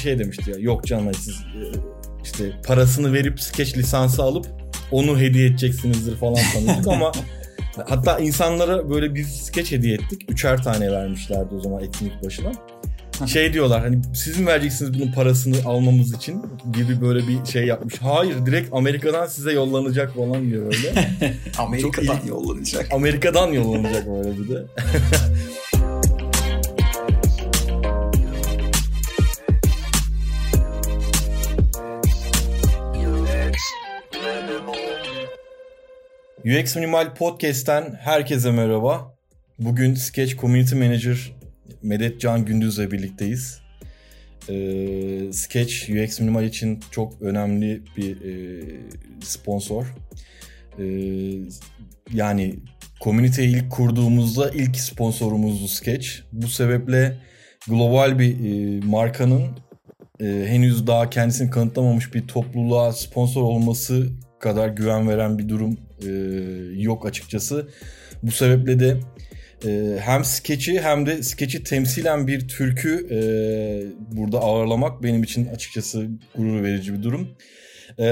şey demişti ya. Yok canım siz e, işte parasını verip skeç lisansı alıp onu hediye edeceksinizdir falan sanıyorduk ama hatta insanlara böyle bir skeç hediye ettik. Üçer tane vermişlerdi o zaman etkinlik başına şey diyorlar hani siz mi vereceksiniz bunun parasını almamız için gibi böyle bir şey yapmış. Hayır direkt Amerika'dan size yollanacak falan diyor öyle. Amerika'dan Çok yollanacak. Amerika'dan yollanacak böyle bir de. UX Minimal Podcast'ten herkese merhaba. Bugün Sketch Community Manager Medet Can Gündüz'le birlikteyiz. Ee, Sketch UX Minimal için çok önemli bir e, sponsor. Ee, yani komüniteyi ilk kurduğumuzda ilk sponsorumuzdu Sketch. Bu sebeple global bir e, markanın e, henüz daha kendisini kanıtlamamış bir topluluğa sponsor olması kadar güven veren bir durum e, yok açıkçası. Bu sebeple de e, hem skeçi hem de skeçi temsilen bir türkü e, burada ağırlamak benim için açıkçası gurur verici bir durum. E,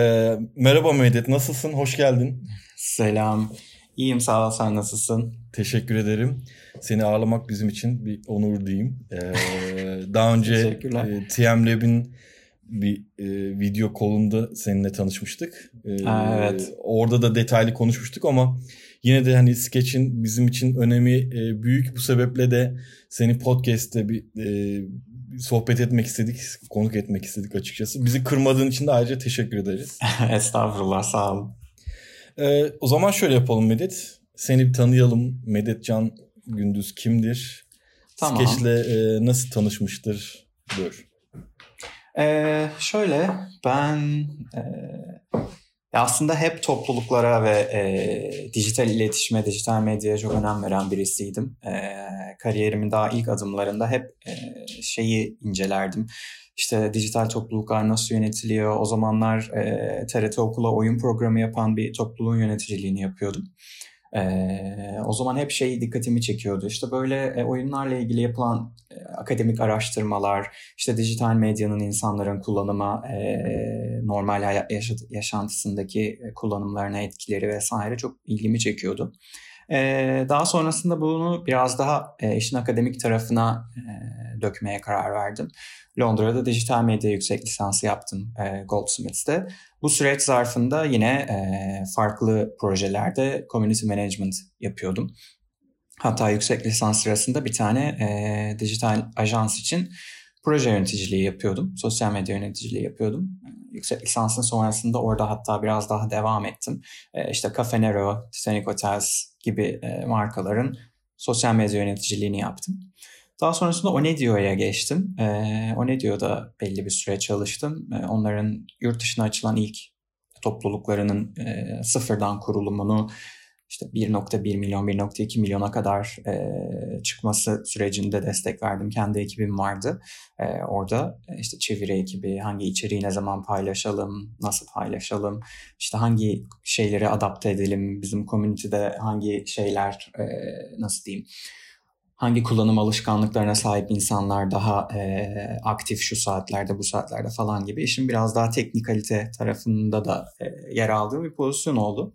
merhaba Medet nasılsın? Hoş geldin. Selam. İyiyim sağ ol sen nasılsın? Teşekkür ederim. Seni ağırlamak bizim için bir onur diyeyim. Ee, daha önce e, TM Lab'in bir e, video kolunda seninle tanışmıştık. E, ha, evet. Orada da detaylı konuşmuştuk ama Yine de hani Sketch'in bizim için önemi e, büyük. Bu sebeple de seni podcast'te bir e, sohbet etmek istedik, konuk etmek istedik açıkçası. Bizi kırmadığın için de ayrıca teşekkür ederiz. Estağfurullah sağ olun. E, o zaman şöyle yapalım Medet. Seni bir tanıyalım. Medet Can Gündüz kimdir? Tamam. Sketch'le e, nasıl tanışmıştır? Buyur. Ee, şöyle ben e, aslında hep topluluklara ve e, dijital iletişime, dijital medyaya çok önem veren birisiydim. E, kariyerimin daha ilk adımlarında hep e, şeyi incelerdim. İşte dijital topluluklar nasıl yönetiliyor? O zamanlar e, TRT Okula oyun programı yapan bir topluluğun yöneticiliğini yapıyordum. Ee, o zaman hep şey dikkatimi çekiyordu. İşte böyle e, oyunlarla ilgili yapılan e, akademik araştırmalar, işte dijital medyanın insanların kullanıma, e, normal hayat yaşantısındaki kullanımlarına etkileri vesaire çok ilgimi çekiyordu. E, daha sonrasında bunu biraz daha e, işin akademik tarafına e, dökmeye karar verdim. Londra'da dijital medya yüksek lisansı yaptım e, Goldsmiths'te. Bu süreç zarfında yine e, farklı projelerde community management yapıyordum. Hatta yüksek lisans sırasında bir tane e, dijital ajans için proje yöneticiliği yapıyordum. Sosyal medya yöneticiliği yapıyordum. Yüksek lisansın sonrasında orada hatta biraz daha devam ettim. E, işte Cafe Nero, Titanic Hotels gibi e, markaların sosyal medya yöneticiliğini yaptım. Daha sonrasında Onedio'ya geçtim. E, Onedio'da belli bir süre çalıştım. E, onların yurt dışına açılan ilk topluluklarının e, sıfırdan kurulumunu işte 1.1 milyon, 1.2 milyona kadar e, çıkması sürecinde destek verdim. Kendi ekibim vardı. E, orada işte çeviri ekibi, hangi içeriği ne zaman paylaşalım, nasıl paylaşalım, işte hangi şeyleri adapte edelim, bizim community'de hangi şeyler, e, nasıl diyeyim, hangi kullanım alışkanlıklarına sahip insanlar daha e, aktif şu saatlerde bu saatlerde falan gibi işin biraz daha teknikalite tarafında da e, yer aldığı bir pozisyon oldu.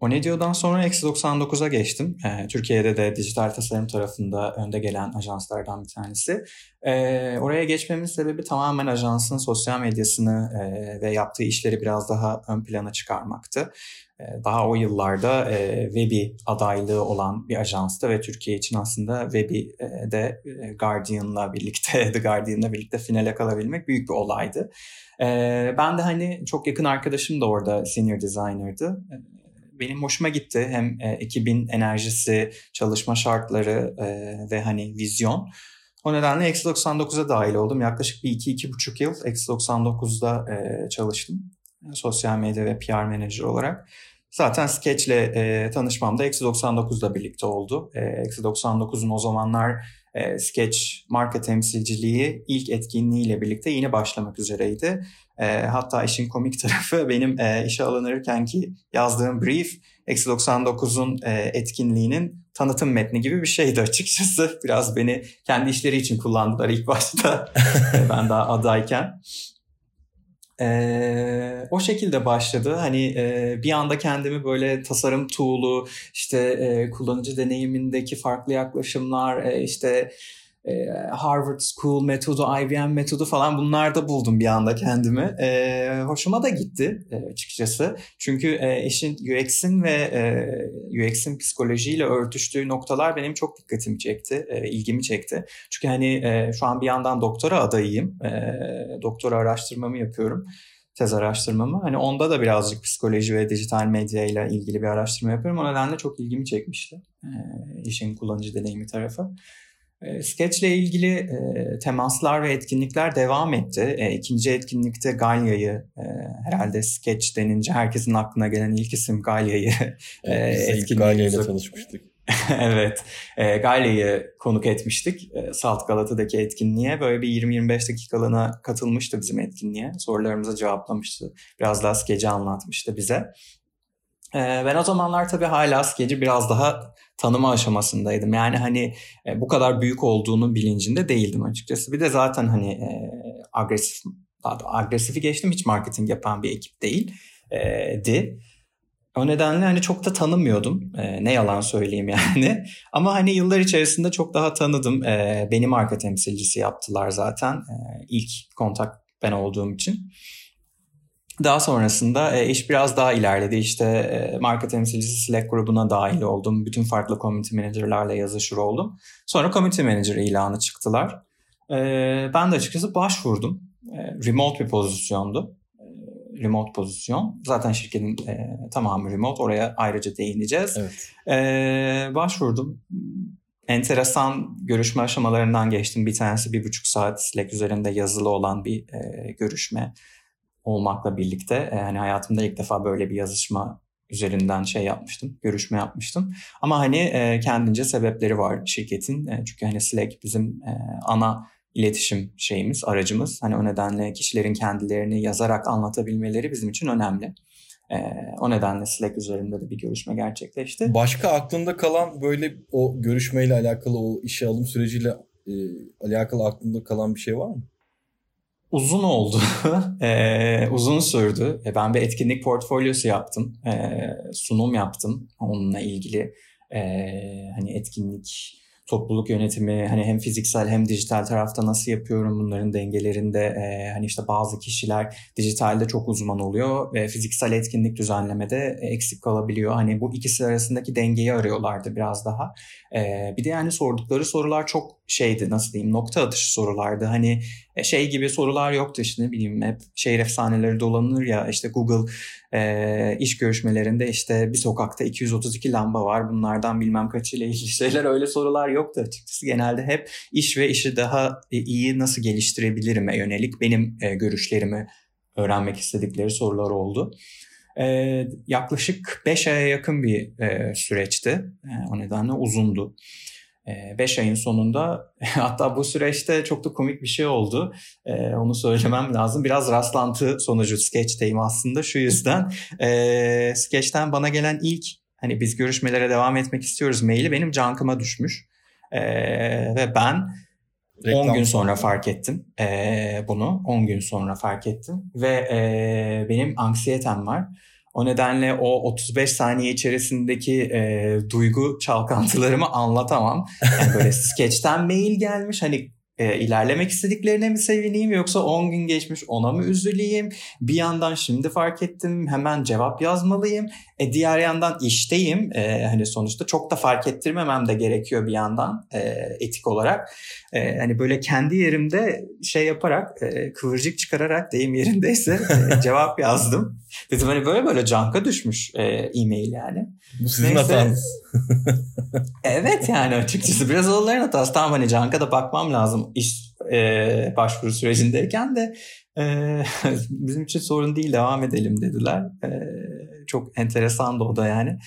Onedio'dan sonra Eksi 99'a geçtim. E, Türkiye'de de dijital tasarım tarafında önde gelen ajanslardan bir tanesi. E, oraya geçmemin sebebi tamamen ajansın sosyal medyasını e, ve yaptığı işleri biraz daha ön plana çıkarmaktı. E, daha o yıllarda e, Webi adaylığı olan bir ajanstı ve Türkiye için aslında Webi e, e, Guardian'la birlikte, The Guardian'la birlikte finale kalabilmek büyük bir olaydı. E, ben de hani çok yakın arkadaşım da orada senior designer'dı. E, benim hoşuma gitti. Hem e, ekibin enerjisi, çalışma şartları e, ve hani vizyon. O nedenle Eksi 99'a dahil oldum. Yaklaşık bir iki, iki buçuk yıl Eksi 99'da e, çalıştım. Sosyal medya ve PR manager olarak. Zaten Sketch'le e, tanışmam da Eksi 99'da birlikte oldu. E, Eksi 99'un o zamanlar e, Sketch marka temsilciliği ilk etkinliğiyle birlikte yine başlamak üzereydi. E, hatta işin komik tarafı benim e, işe alınırken ki yazdığım brief Eksi 99'un e, etkinliğinin tanıtım metni gibi bir şeydi açıkçası. Biraz beni kendi işleri için kullandılar ilk başta ben daha adayken. Ee, o şekilde başladı. Hani e, bir anda kendimi böyle tasarım tool'u, işte e, kullanıcı deneyimindeki farklı yaklaşımlar, e, işte e, Harvard School metodu, IBM metodu falan bunlarda buldum bir anda kendimi. E, hoşuma da gitti e, açıkçası. Çünkü e, işin UX'in ve e, UX'in psikolojiyle örtüştüğü noktalar benim çok dikkatimi çekti, e, ilgimi çekti. Çünkü hani e, şu an bir yandan doktora adayıyım. E, doktora araştırmamı yapıyorum tez araştırmamı. Hani onda da birazcık psikoloji ve dijital medya ile ilgili bir araştırma yapıyorum. O nedenle çok ilgimi çekmişti e, işin kullanıcı deneyimi tarafı. E, Sketch ile ilgili e, temaslar ve etkinlikler devam etti. E, ikinci etkinlikte Galya'yı e, herhalde Sketch denince herkesin aklına gelen ilk isim Galya'yı evet, e, Galya ile tanışmıştık. evet. E, Galya'yı konuk etmiştik. E, Salt Galata'daki etkinliğe. Böyle bir 20-25 dakikalığına katılmıştı bizim etkinliğe. Sorularımıza cevaplamıştı. Biraz daha Sketch'i anlatmıştı bize. E, ben o zamanlar tabii hala Sketch'i biraz daha tanıma aşamasındaydım. Yani hani e, bu kadar büyük olduğunu bilincinde değildim açıkçası. Bir de zaten hani e, agresif, daha da agresifi geçtim hiç marketing yapan bir ekip değil e. O nedenle hani çok da tanımıyordum. Ne yalan söyleyeyim yani. Ama hani yıllar içerisinde çok daha tanıdım. E, beni marka temsilcisi yaptılar zaten. E, ilk kontak ben olduğum için. Daha sonrasında e, iş biraz daha ilerledi. İşte e, marka temsilcisi Slack grubuna dahil oldum. Bütün farklı community manager'larla yazışır oldum. Sonra community manager ilanı çıktılar. E, ben de açıkçası başvurdum. E, remote bir pozisyondu. E, remote pozisyon. Zaten şirketin e, tamamı remote. Oraya ayrıca değineceğiz. Evet. E, başvurdum. Enteresan görüşme aşamalarından geçtim. Bir tanesi bir buçuk saat Slack üzerinde yazılı olan bir e, görüşme olmakla birlikte e, hani hayatımda ilk defa böyle bir yazışma üzerinden şey yapmıştım, görüşme yapmıştım. Ama hani e, kendince sebepleri var şirketin. E, çünkü hani Slack bizim e, ana iletişim şeyimiz, aracımız. Hani o nedenle kişilerin kendilerini yazarak anlatabilmeleri bizim için önemli. E, o nedenle Slack üzerinde de bir görüşme gerçekleşti. Başka aklında kalan böyle o görüşmeyle alakalı o işe alım süreciyle e, alakalı aklında kalan bir şey var mı? Uzun oldu. e, uzun sürdü. E, ben bir etkinlik portfolyosu yaptım. E, sunum yaptım onunla ilgili. E, hani etkinlik topluluk yönetimi hani hem fiziksel hem dijital tarafta nasıl yapıyorum bunların dengelerinde e, hani işte bazı kişiler dijitalde çok uzman oluyor ve fiziksel etkinlik düzenlemede eksik kalabiliyor. Hani bu ikisi arasındaki dengeyi arıyorlardı biraz daha. E, bir de yani sordukları sorular çok şeydi nasıl diyeyim nokta atışı sorulardı. Hani e, şey gibi sorular yoktu işte ne bileyim hep şehir efsaneleri dolanır ya işte Google e, iş görüşmelerinde işte bir sokakta 232 lamba var bunlardan bilmem kaçıyla ilgili şeyler öyle sorular yoktu açıkçası. Genelde hep iş ve işi daha iyi nasıl geliştirebilirime yönelik benim e, görüşlerimi öğrenmek istedikleri sorular oldu. Ee, yaklaşık 5 aya yakın bir e, süreçti. E, o nedenle uzundu. 5 ayın sonunda hatta bu süreçte çok da komik bir şey oldu. Ee, onu söylemem lazım. Biraz rastlantı sonucu Sketch'teyim aslında şu yüzden. Ee, Sketch'ten bana gelen ilk hani biz görüşmelere devam etmek istiyoruz maili benim cankıma düşmüş. Ee, ve ben Reklam 10 gün sonra fark ettim bunu. 10 gün sonra fark ettim. Ve benim anksiyetem var. O nedenle o 35 saniye içerisindeki e, duygu çalkantılarımı anlatamam. Yani böyle skeçten mail gelmiş hani e, ilerlemek istediklerine mi sevineyim yoksa 10 gün geçmiş ona mı üzüleyim? Bir yandan şimdi fark ettim hemen cevap yazmalıyım. E, diğer yandan işteyim. E, hani sonuçta çok da fark ettirmemem de gerekiyor bir yandan e, etik olarak. E, hani böyle kendi yerimde şey yaparak e, kıvırcık çıkararak deyim yerindeyse e, cevap yazdım. Dedim hani böyle böyle canka düşmüş e, e-mail yani. Bu sizin hatanız. Evet yani açıkçası biraz onların hatası. Tamam hani canka da bakmam lazım iş e, başvuru sürecindeyken de e, bizim için sorun değil devam edelim dediler. E, Çok enteresan da o da yani.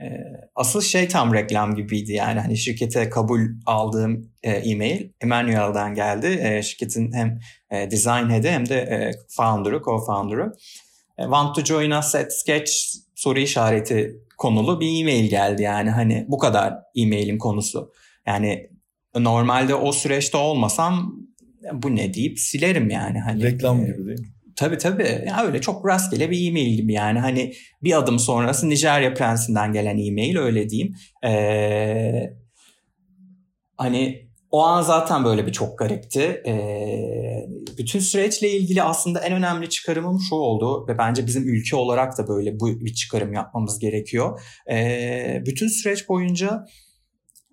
E, asıl şey tam reklam gibiydi yani hani şirkete kabul aldığım e, e-mail Emmanuel'den geldi. E, şirketin hem e, design head'i hem de e, founder'ı, co-founder'ı. E, want to join us at Sketch soru işareti konulu bir e-mail geldi yani hani bu kadar e-mailin konusu. Yani normalde o süreçte olmasam bu ne deyip silerim yani. Hani, Reklam gibi değil mi? Tabii tabii. Ya öyle çok rastgele bir e-mail gibi yani. Hani bir adım sonrası Nijerya Prensi'nden gelen e-mail öyle diyeyim. Ee, hani o an zaten böyle bir çok garipti. Ee, bütün süreçle ilgili aslında en önemli çıkarımım şu oldu ve bence bizim ülke olarak da böyle bu bir çıkarım yapmamız gerekiyor. Ee, bütün süreç boyunca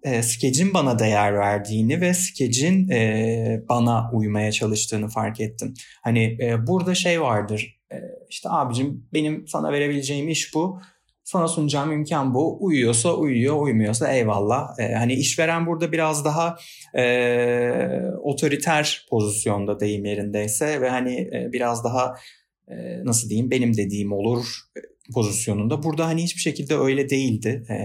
e, skecin bana değer verdiğini ve skecin e, bana uymaya çalıştığını fark ettim. Hani e, burada şey vardır e, işte abicim benim sana verebileceğim iş bu. Sana sunacağım imkan bu. Uyuyorsa uyuyor, uymuyorsa eyvallah. E, hani işveren burada biraz daha e, otoriter pozisyonda deyim yerindeyse ve hani e, biraz daha e, nasıl diyeyim benim dediğim olur pozisyonunda. Burada hani hiçbir şekilde öyle değildi. E,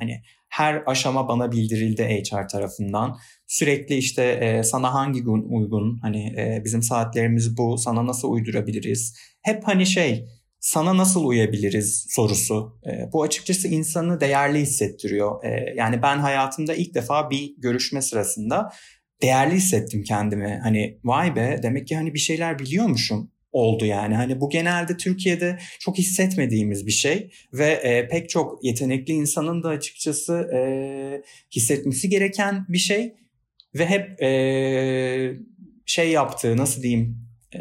hani her aşama bana bildirildi HR tarafından. Sürekli işte e, sana hangi gün uygun, hani e, bizim saatlerimiz bu, sana nasıl uydurabiliriz? Hep hani şey, sana nasıl uyabiliriz sorusu. E, bu açıkçası insanı değerli hissettiriyor. E, yani ben hayatımda ilk defa bir görüşme sırasında değerli hissettim kendimi. Hani vay be demek ki hani bir şeyler biliyormuşum oldu yani. Hani bu genelde Türkiye'de çok hissetmediğimiz bir şey ve e, pek çok yetenekli insanın da açıkçası e, hissetmesi gereken bir şey ve hep e, şey yaptığı nasıl diyeyim e,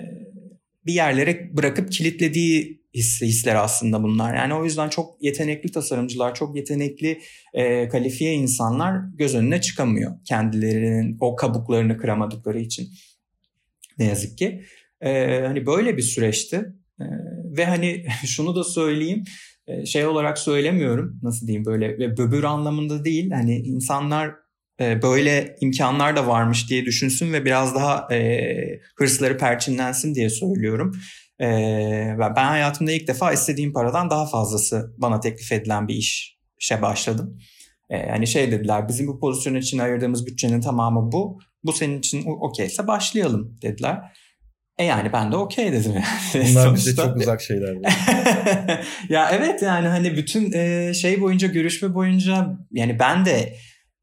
bir yerlere bırakıp kilitlediği his, hisler aslında bunlar. Yani o yüzden çok yetenekli tasarımcılar, çok yetenekli e, kalifiye insanlar göz önüne çıkamıyor kendilerinin o kabuklarını kıramadıkları için. Ne yazık ki. E, hani böyle bir süreçti. E, ve hani şunu da söyleyeyim e, şey olarak söylemiyorum nasıl diyeyim böyle ve böbür anlamında değil hani insanlar e, böyle imkanlar da varmış diye düşünsün ve biraz daha e, hırsları perçinlensin diye söylüyorum. E, ben hayatımda ilk defa istediğim paradan daha fazlası bana teklif edilen bir işe başladım. E, hani şey dediler bizim bu pozisyon için ayırdığımız bütçenin tamamı bu. Bu senin için okeyse başlayalım dediler. E yani ben de okey dedim yani. Bunlar bize çok uzak şeyler. ya evet yani hani bütün şey boyunca görüşme boyunca yani ben de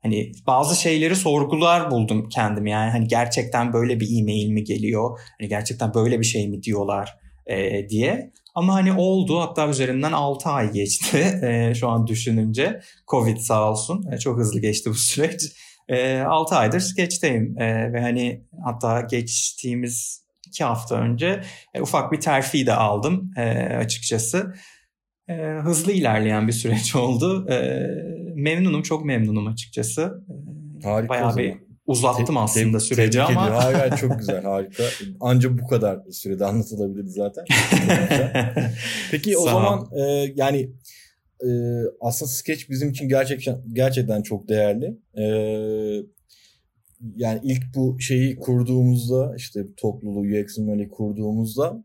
hani bazı şeyleri sorgular buldum kendim yani hani gerçekten böyle bir e-mail mi geliyor? Hani gerçekten böyle bir şey mi diyorlar e, diye. Ama hani oldu hatta üzerinden 6 ay geçti e, şu an düşününce. Covid sağ olsun e, çok hızlı geçti bu süreç. E, 6 aydır sketchteyim e, ve hani hatta geçtiğimiz iki hafta önce e, ufak bir terfi de aldım e, açıkçası. E, hızlı ilerleyen bir süreç oldu. E, memnunum, çok memnunum açıkçası. E, Harika Bayağı bir uzattım te- aslında te- süreci ama. Hayır, hayır çok güzel harika. Anca bu kadar sürede anlatılabilirdi zaten. Peki o zaman e, yani e, aslında sketch bizim için gerçekten gerçekten çok değerli. E, yani ilk bu şeyi kurduğumuzda işte topluluğu UX Mali kurduğumuzda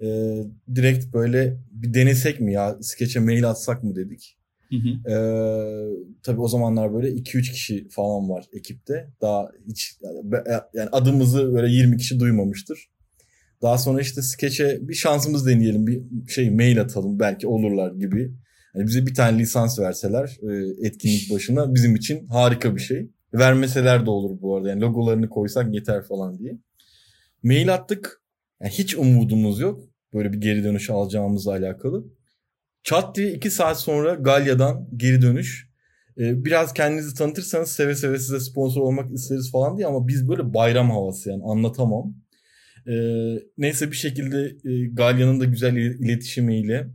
e, direkt böyle bir denesek mi ya skeçe mail atsak mı dedik. Hı hı. E, tabii o zamanlar böyle 2-3 kişi falan var ekipte. Daha hiç yani adımızı böyle 20 kişi duymamıştır. Daha sonra işte skeçe bir şansımız deneyelim bir şey mail atalım belki olurlar gibi. Yani bize bir tane lisans verseler e, etkinlik başına bizim için harika bir şey. Vermeseler de olur bu arada. Yani logolarını koysak yeter falan diye. Mail attık. Yani hiç umudumuz yok. Böyle bir geri dönüş alacağımızla alakalı. Çat diye iki saat sonra Galya'dan geri dönüş. Ee, biraz kendinizi tanıtırsanız seve seve size sponsor olmak isteriz falan diye ama biz böyle bayram havası yani anlatamam. Ee, neyse bir şekilde e, Galya'nın da güzel iletişimiyle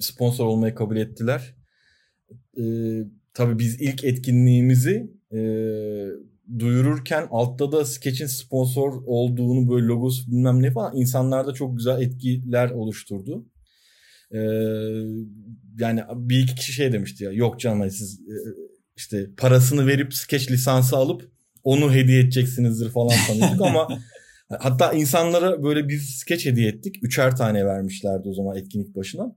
sponsor olmayı kabul ettiler. Ee, tabii biz ilk etkinliğimizi e, duyururken altta da Sketch'in sponsor olduğunu böyle logosu bilmem ne falan insanlarda çok güzel etkiler oluşturdu. Ee, yani bir iki kişi şey demişti ya yok canım hani siz e, işte parasını verip Sketch lisansı alıp onu hediye edeceksinizdir falan sanıyorduk ama hatta insanlara böyle biz Sketch hediye ettik. Üçer tane vermişlerdi o zaman etkinlik başına.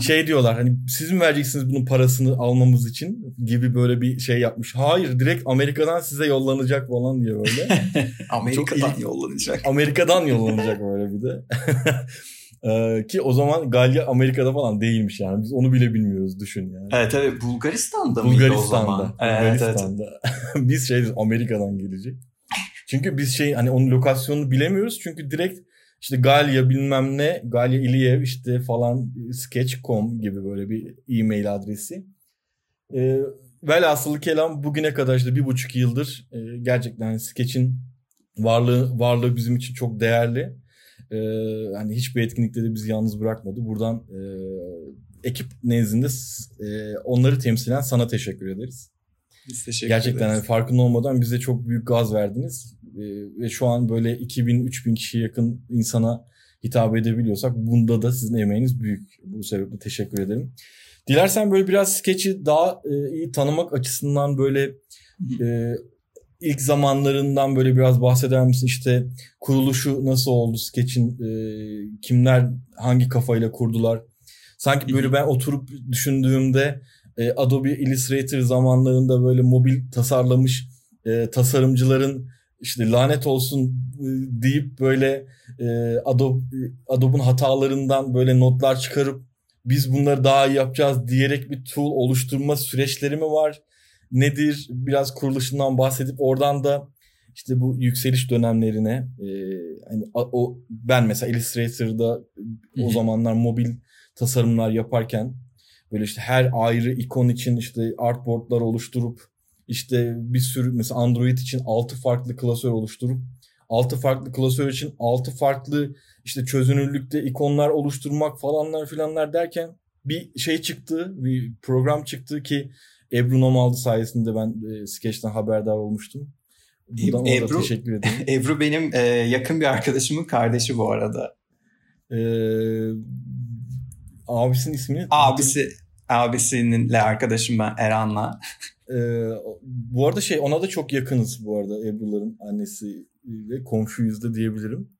şey diyorlar hani siz mi vereceksiniz bunun parasını almamız için gibi böyle bir şey yapmış. Hayır direkt Amerika'dan size yollanacak falan diye böyle. Amerika'dan yollanacak. Amerika'dan yollanacak böyle bir de. Ee, ki o zaman Galya Amerika'da falan değilmiş yani. Biz onu bile bilmiyoruz düşün yani. Evet evet Bulgaristan'da mıydı o zaman? Bulgaristan'da. Evet, evet. biz şey Amerika'dan gelecek. Çünkü biz şey hani onun lokasyonunu bilemiyoruz. Çünkü direkt işte Galya bilmem ne, Galya İliyev işte falan sketch.com gibi böyle bir e-mail adresi. E, velhasılı kelam bugüne kadar işte bir buçuk yıldır e, gerçekten sketch'in varlığı varlığı bizim için çok değerli. E, hani hiçbir etkinlikte de bizi yalnız bırakmadı. Buradan e, ekip nezdinde e, onları temsilen sana teşekkür ederiz. Biz teşekkür Gerçekten ederiz. hani farkında olmadan bize çok büyük gaz verdiniz. E, ve şu an böyle 2000-3000 kişiye yakın insana hitap edebiliyorsak bunda da sizin emeğiniz büyük. Bu sebeple teşekkür ederim. Dilersen böyle biraz sketch'i daha e, iyi tanımak açısından böyle e, ilk zamanlarından böyle biraz bahseder misin? İşte kuruluşu nasıl oldu sketch'in? E, kimler hangi kafayla kurdular? Sanki böyle ben oturup düşündüğümde e, Adobe Illustrator zamanlarında böyle mobil tasarlamış e, tasarımcıların işte lanet olsun e, deyip böyle e, Adobe Adobe'un hatalarından böyle notlar çıkarıp biz bunları daha iyi yapacağız diyerek bir tool oluşturma süreçleri mi var? Nedir? Biraz kuruluşundan bahsedip oradan da işte bu yükseliş dönemlerine e, hani o ben mesela Illustrator'da o zamanlar mobil tasarımlar yaparken böyle işte her ayrı ikon için işte artboardlar oluşturup işte bir sürü mesela Android için 6 farklı klasör oluşturup 6 farklı klasör için 6 farklı işte çözünürlükte ikonlar oluşturmak falanlar filanlar derken bir şey çıktı, bir program çıktı ki Ebru Nomaldı sayesinde ben e, Sketch'ten haberdar olmuştum. Buradan Ebru, ona da teşekkür ederim. Ebru benim e, yakın bir arkadaşımın kardeşi bu arada. Ee, abisinin ismini? Abisi, abisininle arkadaşım ben Eran'la. Ee, bu arada şey ona da çok yakınız bu arada Ebru'ların annesi ve komşuyuz da diyebilirim.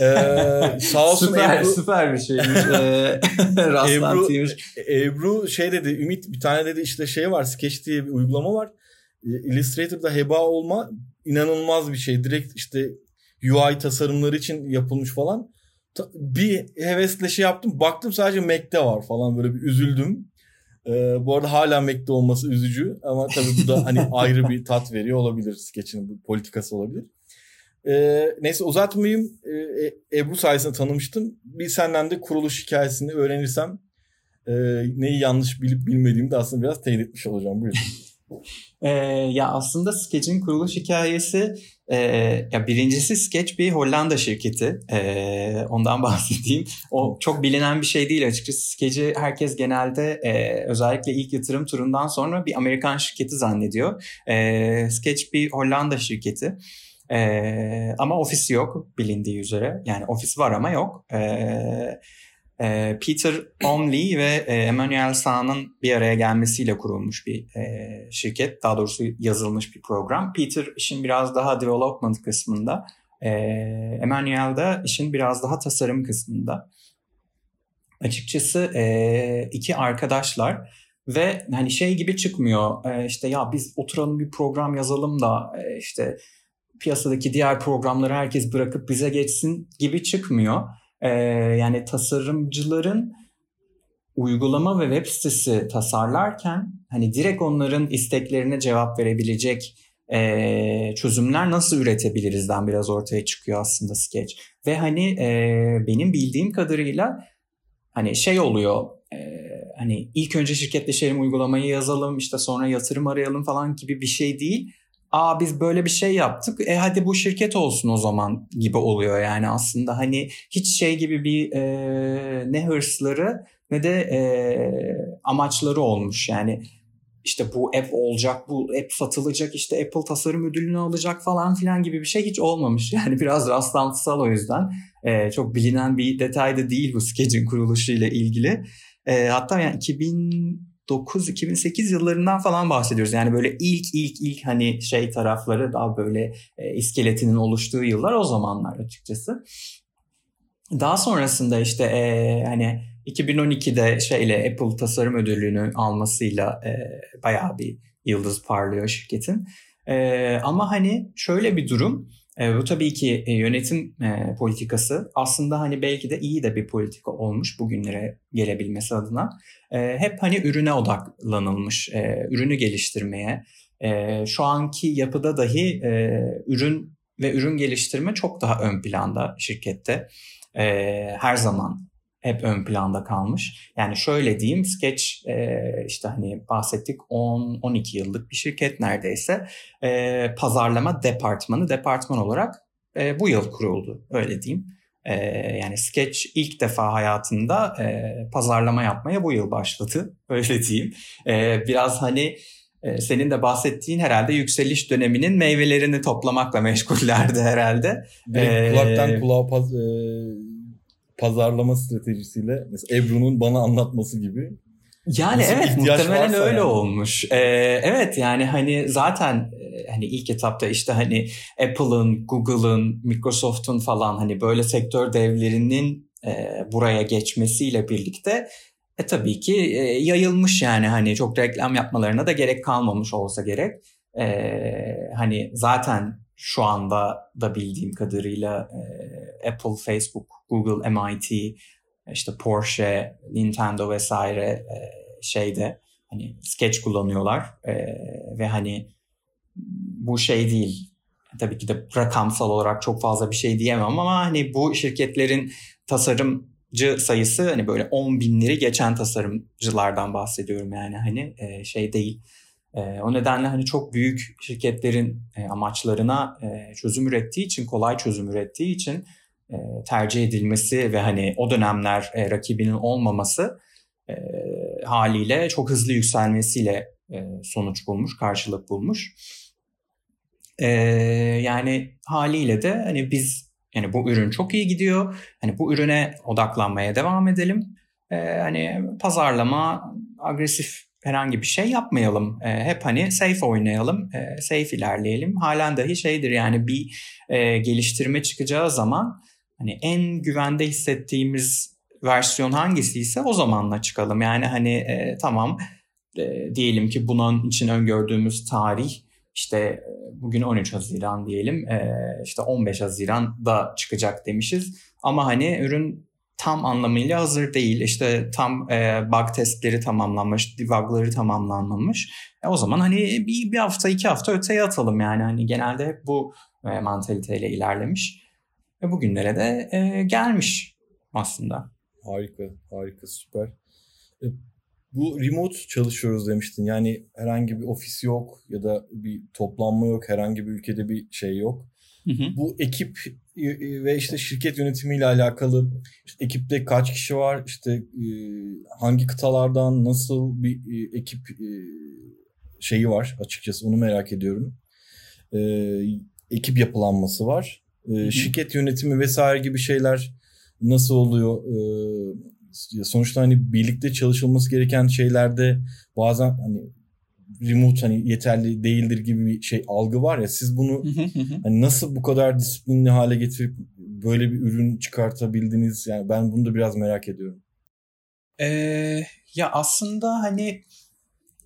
Ee, sağ olsun süper, Ebru, süper bir şeymiş. Ee, rastlantıymış. Ebru, Ebru şey dedi Ümit bir tane dedi işte şey var Sketch diye bir uygulama var. Illustrator'da heba olma inanılmaz bir şey. Direkt işte UI tasarımları için yapılmış falan. Bir hevesle şey yaptım. Baktım sadece Mac'te var falan böyle bir üzüldüm. Ee, bu arada hala Mac'te olması üzücü ama tabii bu da hani ayrı bir tat veriyor olabilir. Sketch'in bu politikası olabilir. Ee, neyse uzatmayayım. Ee, Ebru sayesinde tanımıştım. Bir senden de kuruluş hikayesini öğrenirsem e, neyi yanlış bilip bilmediğimi de aslında biraz teyit etmiş olacağım. Buyurun. Ee, ya aslında Sketch'in kuruluş hikayesi e, ya birincisi Sketch bir Hollanda şirketi. E, ondan bahsedeyim. O çok bilinen bir şey değil açıkçası. Sketch'i herkes genelde e, özellikle ilk yatırım turundan sonra bir Amerikan şirketi zannediyor. E, Sketch bir Hollanda şirketi. E, ama ofisi yok bilindiği üzere. Yani ofis var ama yok. Evet Peter Omley ve Emmanuel Sa'nın bir araya gelmesiyle kurulmuş bir şirket. Daha doğrusu yazılmış bir program. Peter işin biraz daha development kısmında. Emmanuel de işin biraz daha tasarım kısmında. Açıkçası iki arkadaşlar ve hani şey gibi çıkmıyor. İşte ya biz oturalım bir program yazalım da işte piyasadaki diğer programları herkes bırakıp bize geçsin gibi çıkmıyor ee, yani tasarımcıların uygulama ve web sitesi tasarlarken hani direkt onların isteklerine cevap verebilecek e, çözümler nasıl üretebilirizden biraz ortaya çıkıyor aslında Sketch. Ve hani e, benim bildiğim kadarıyla hani şey oluyor e, hani ilk önce şirketleşelim uygulamayı yazalım işte sonra yatırım arayalım falan gibi bir şey değil aa biz böyle bir şey yaptık e hadi bu şirket olsun o zaman gibi oluyor yani aslında hani hiç şey gibi bir e, ne hırsları ne de e, amaçları olmuş yani işte bu app olacak, bu app satılacak, işte Apple tasarım ödülünü alacak falan filan gibi bir şey hiç olmamış. Yani biraz rastlantısal o yüzden. Ee, çok bilinen bir detay da değil bu Sketch'in kuruluşu ile ilgili. Ee, hatta yani 2000 2009-2008 yıllarından falan bahsediyoruz. Yani böyle ilk ilk ilk hani şey tarafları daha böyle e, iskeletinin oluştuğu yıllar o zamanlar açıkçası. Daha sonrasında işte e, hani 2012'de şeyle Apple tasarım ödülünü almasıyla e, bayağı bir yıldız parlıyor şirketin. E, ama hani şöyle bir durum. E, bu tabii ki e, yönetim e, politikası aslında hani belki de iyi de bir politika olmuş bugünlere gelebilmesi adına. E, hep hani ürüne odaklanılmış, e, ürünü geliştirmeye. E, şu anki yapıda dahi e, ürün ve ürün geliştirme çok daha ön planda şirkette. E, her zaman hep ön planda kalmış. Yani şöyle diyeyim Sketch e, işte hani bahsettik 10-12 yıllık bir şirket neredeyse. E, pazarlama departmanı departman olarak e, bu yıl kuruldu öyle diyeyim. E, yani Sketch ilk defa hayatında e, pazarlama yapmaya bu yıl başladı öyle diyeyim. E, biraz hani e, senin de bahsettiğin herhalde yükseliş döneminin meyvelerini toplamakla meşgullerdi herhalde. Direkt ee, kulaktan kulağa paz, e, pazarlama stratejisiyle mesela Ebru'nun bana anlatması gibi. Yani Nasıl evet muhtemelen öyle yani. olmuş. Ee, evet yani hani zaten e, hani ilk etapta işte hani Apple'ın, Google'ın, Microsoft'un falan hani böyle sektör devlerinin e, buraya geçmesiyle birlikte e tabii ki e, yayılmış yani hani çok reklam yapmalarına da gerek kalmamış olsa gerek. E, hani zaten şu anda da bildiğim kadarıyla e, Apple, Facebook, Google, MIT, işte Porsche, Nintendo vesaire e, şeyde hani Sketch kullanıyorlar e, ve hani bu şey değil. Tabii ki de rakamsal olarak çok fazla bir şey diyemem ama hani bu şirketlerin tasarımcı sayısı hani böyle 10 binleri geçen tasarımcılardan bahsediyorum yani hani e, şey değil e, o nedenle hani çok büyük şirketlerin e, amaçlarına e, çözüm ürettiği için, kolay çözüm ürettiği için tercih edilmesi ve hani o dönemler e, rakibinin olmaması e, haliyle çok hızlı yükselmesiyle e, sonuç bulmuş, karşılık bulmuş. E, yani haliyle de hani biz yani bu ürün çok iyi gidiyor. Hani bu ürüne odaklanmaya devam edelim. E, hani pazarlama agresif herhangi bir şey yapmayalım. E, hep hani safe oynayalım, e, safe ilerleyelim. Halen dahi şeydir yani bir e, geliştirme çıkacağı zaman hani en güvende hissettiğimiz versiyon hangisi ise o zamanla çıkalım. Yani hani e, tamam e, diyelim ki bunun için öngördüğümüz tarih işte e, bugün 13 Haziran diyelim e, işte 15 Haziran'da çıkacak demişiz. Ama hani ürün tam anlamıyla hazır değil. İşte tam e, bug testleri tamamlanmış, debugları tamamlanmamış. E, o zaman hani bir, bir hafta iki hafta öteye atalım yani. Hani genelde hep bu e, mantaliteyle ilerlemiş. Ve bugünlere de e, gelmiş aslında. Harika, harika, süper. E, bu remote çalışıyoruz demiştin. Yani herhangi bir ofis yok ya da bir toplanma yok, herhangi bir ülkede bir şey yok. Hı hı. Bu ekip ve işte şirket yönetimiyle alakalı işte ekipte kaç kişi var işte e, hangi kıtalardan nasıl bir e, ekip e, şeyi var açıkçası onu merak ediyorum. Ekip yapılanması var. Hı. Şirket yönetimi vesaire gibi şeyler nasıl oluyor? Sonuçta hani birlikte çalışılması gereken şeylerde bazen hani remote hani yeterli değildir gibi bir şey algı var ya siz bunu hani nasıl bu kadar disiplinli hale getirip böyle bir ürün çıkartabildiniz yani ben bunu da biraz merak ediyorum. Ee, ya aslında hani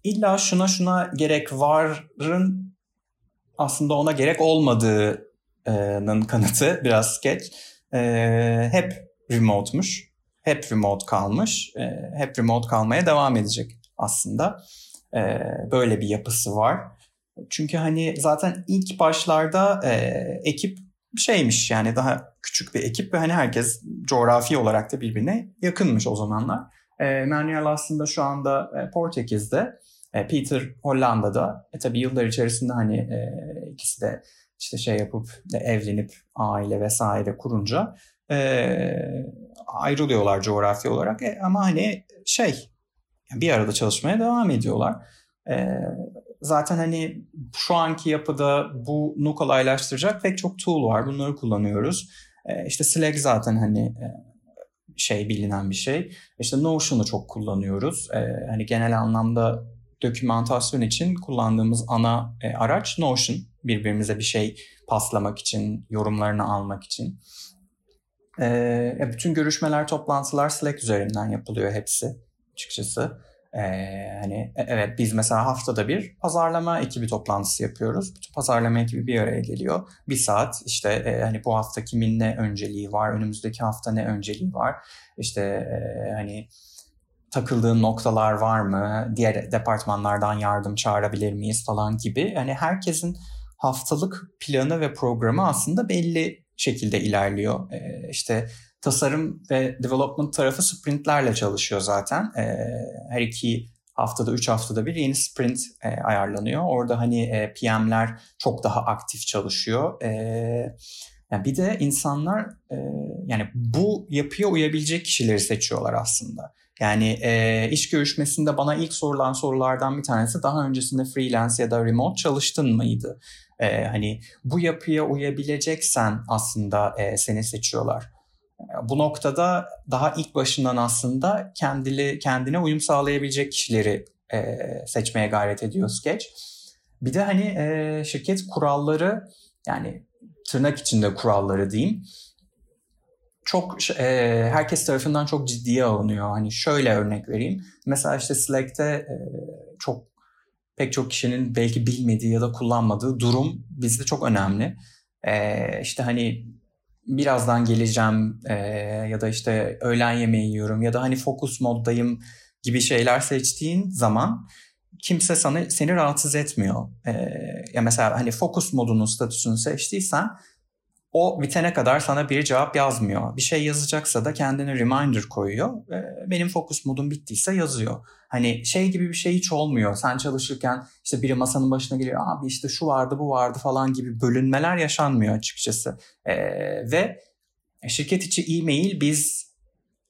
illa şuna şuna gerek varın aslında ona gerek olmadığının kanıtı biraz sketch. Ee, hep remote'muş. Hep remote kalmış. Ee, hep remote kalmaya devam edecek aslında e, böyle bir yapısı var. Çünkü hani zaten ilk başlarda e, ekip şeymiş yani daha küçük bir ekip ve hani herkes coğrafi olarak da birbirine yakınmış o zamanlar. E, Manuel aslında şu anda e, Portekiz'de, e, Peter Hollanda'da. E tabi yıllar içerisinde hani e, ikisi de işte şey yapıp de evlenip aile vesaire kurunca e, ayrılıyorlar coğrafi olarak. E, ama hani şey bir arada çalışmaya devam ediyorlar. E, zaten hani şu anki yapıda bunu kolaylaştıracak pek çok tool var. Bunları kullanıyoruz. E, işte Slack zaten hani e, şey bilinen bir şey. İşte Notion'u çok kullanıyoruz. E, hani genel anlamda dokümantasyon için kullandığımız ana e, araç Notion. Birbirimize bir şey paslamak için, yorumlarını almak için. E, bütün görüşmeler, toplantılar Slack üzerinden yapılıyor hepsi açıkçası. Ee, hani e, evet biz mesela haftada bir pazarlama ekibi toplantısı yapıyoruz. Bütün pazarlama ekibi bir araya geliyor. Bir saat işte e, hani bu hafta kimin ne önceliği var, önümüzdeki hafta ne önceliği var. İşte e, hani takıldığın noktalar var mı? Diğer departmanlardan yardım çağırabilir miyiz falan gibi. Hani herkesin haftalık planı ve programı aslında belli şekilde ilerliyor. Ee, işte tasarım ve development tarafı sprintlerle çalışıyor zaten. E, her iki haftada, üç haftada bir yeni sprint e, ayarlanıyor. Orada hani e, PM'ler çok daha aktif çalışıyor. E, yani bir de insanlar e, yani bu yapıya uyabilecek kişileri seçiyorlar aslında. Yani e, iş görüşmesinde bana ilk sorulan sorulardan bir tanesi daha öncesinde freelance ya da remote çalıştın mıydı? E, hani bu yapıya uyabileceksen aslında e, seni seçiyorlar. Bu noktada daha ilk başından aslında kendili, kendine uyum sağlayabilecek kişileri e, seçmeye gayret ediyor Sketch. Bir de hani e, şirket kuralları yani tırnak içinde kuralları diyeyim çok e, herkes tarafından çok ciddiye alınıyor. Hani şöyle örnek vereyim. Mesela işte Slack'te e, çok pek çok kişinin belki bilmediği ya da kullanmadığı durum bizde çok önemli. E, işte hani birazdan geleceğim e, ya da işte öğlen yemeği yiyorum ya da hani fokus moddayım gibi şeyler seçtiğin zaman kimse sana seni rahatsız etmiyor. E, ya mesela hani fokus modunun statüsünü seçtiysen o bitene kadar sana biri cevap yazmıyor. Bir şey yazacaksa da kendine reminder koyuyor. Benim fokus modum bittiyse yazıyor. Hani şey gibi bir şey hiç olmuyor. Sen çalışırken işte biri masanın başına geliyor. Abi işte şu vardı bu vardı falan gibi bölünmeler yaşanmıyor açıkçası. Ee, ve şirket içi e-mail biz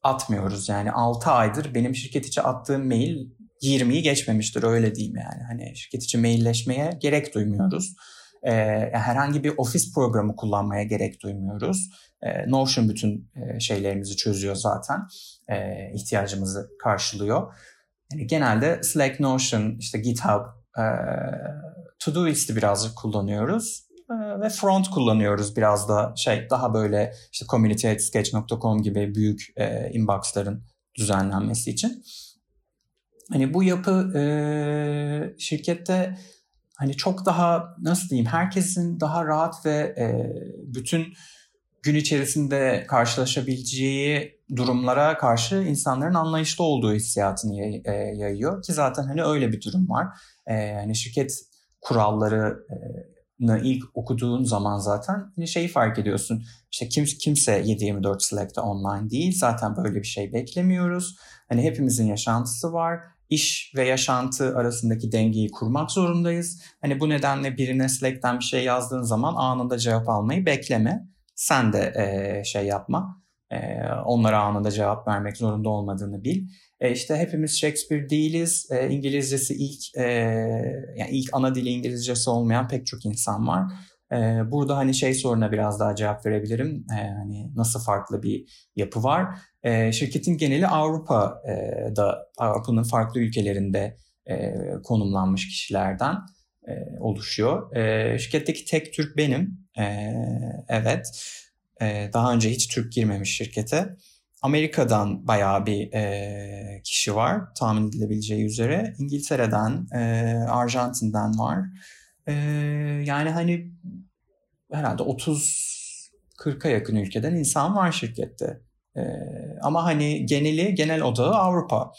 atmıyoruz. Yani 6 aydır benim şirket içi attığım mail 20'yi geçmemiştir öyle diyeyim yani. Hani şirket içi mailleşmeye gerek duymuyoruz. E, herhangi bir ofis programı kullanmaya gerek duymuyoruz. E, Notion bütün e, şeylerimizi çözüyor zaten. E, ihtiyacımızı karşılıyor. Yani genelde Slack, Notion, işte GitHub, e, Todoist'i birazcık kullanıyoruz ve front kullanıyoruz biraz da şey daha böyle işte community.sketch.com gibi büyük e, inboxların düzenlenmesi için. Hani bu yapı e, şirkette hani çok daha nasıl diyeyim herkesin daha rahat ve e, bütün gün içerisinde karşılaşabileceği durumlara karşı insanların anlayışlı olduğu hissiyatını yay, e, yayıyor ki zaten hani öyle bir durum var. E, hani şirket kurallarını ilk okuduğun zaman zaten hani şeyi fark ediyorsun. İşte kim, kimse 7-24 Slack'te online değil. Zaten böyle bir şey beklemiyoruz. Hani hepimizin yaşantısı var iş ve yaşantı arasındaki dengeyi kurmak zorundayız. Hani bu nedenle birine Slack'ten bir şey yazdığın zaman anında cevap almayı bekleme. Sen de e, şey yapma. E, onlara anında cevap vermek zorunda olmadığını bil. E, işte hepimiz Shakespeare değiliz. E, İngilizcesi ilk e, yani ilk ana dili İngilizcesi olmayan pek çok insan var. Ee, burada hani şey soruna biraz daha cevap verebilirim. Ee, hani nasıl farklı bir yapı var? Ee, şirketin geneli Avrupa'da, Avrupa'nın farklı ülkelerinde e, konumlanmış kişilerden e, oluşuyor. Şirketteki tek Türk benim. Evet. Daha önce hiç Türk girmemiş şirkete. Amerika'dan bayağı bir kişi var tahmin edilebileceği üzere. İngiltere'den, Arjantin'den var. Ee, yani hani herhalde 30-40'a yakın ülkeden insan var şirkette. Ee, ama hani geneli, genel odağı Avrupa.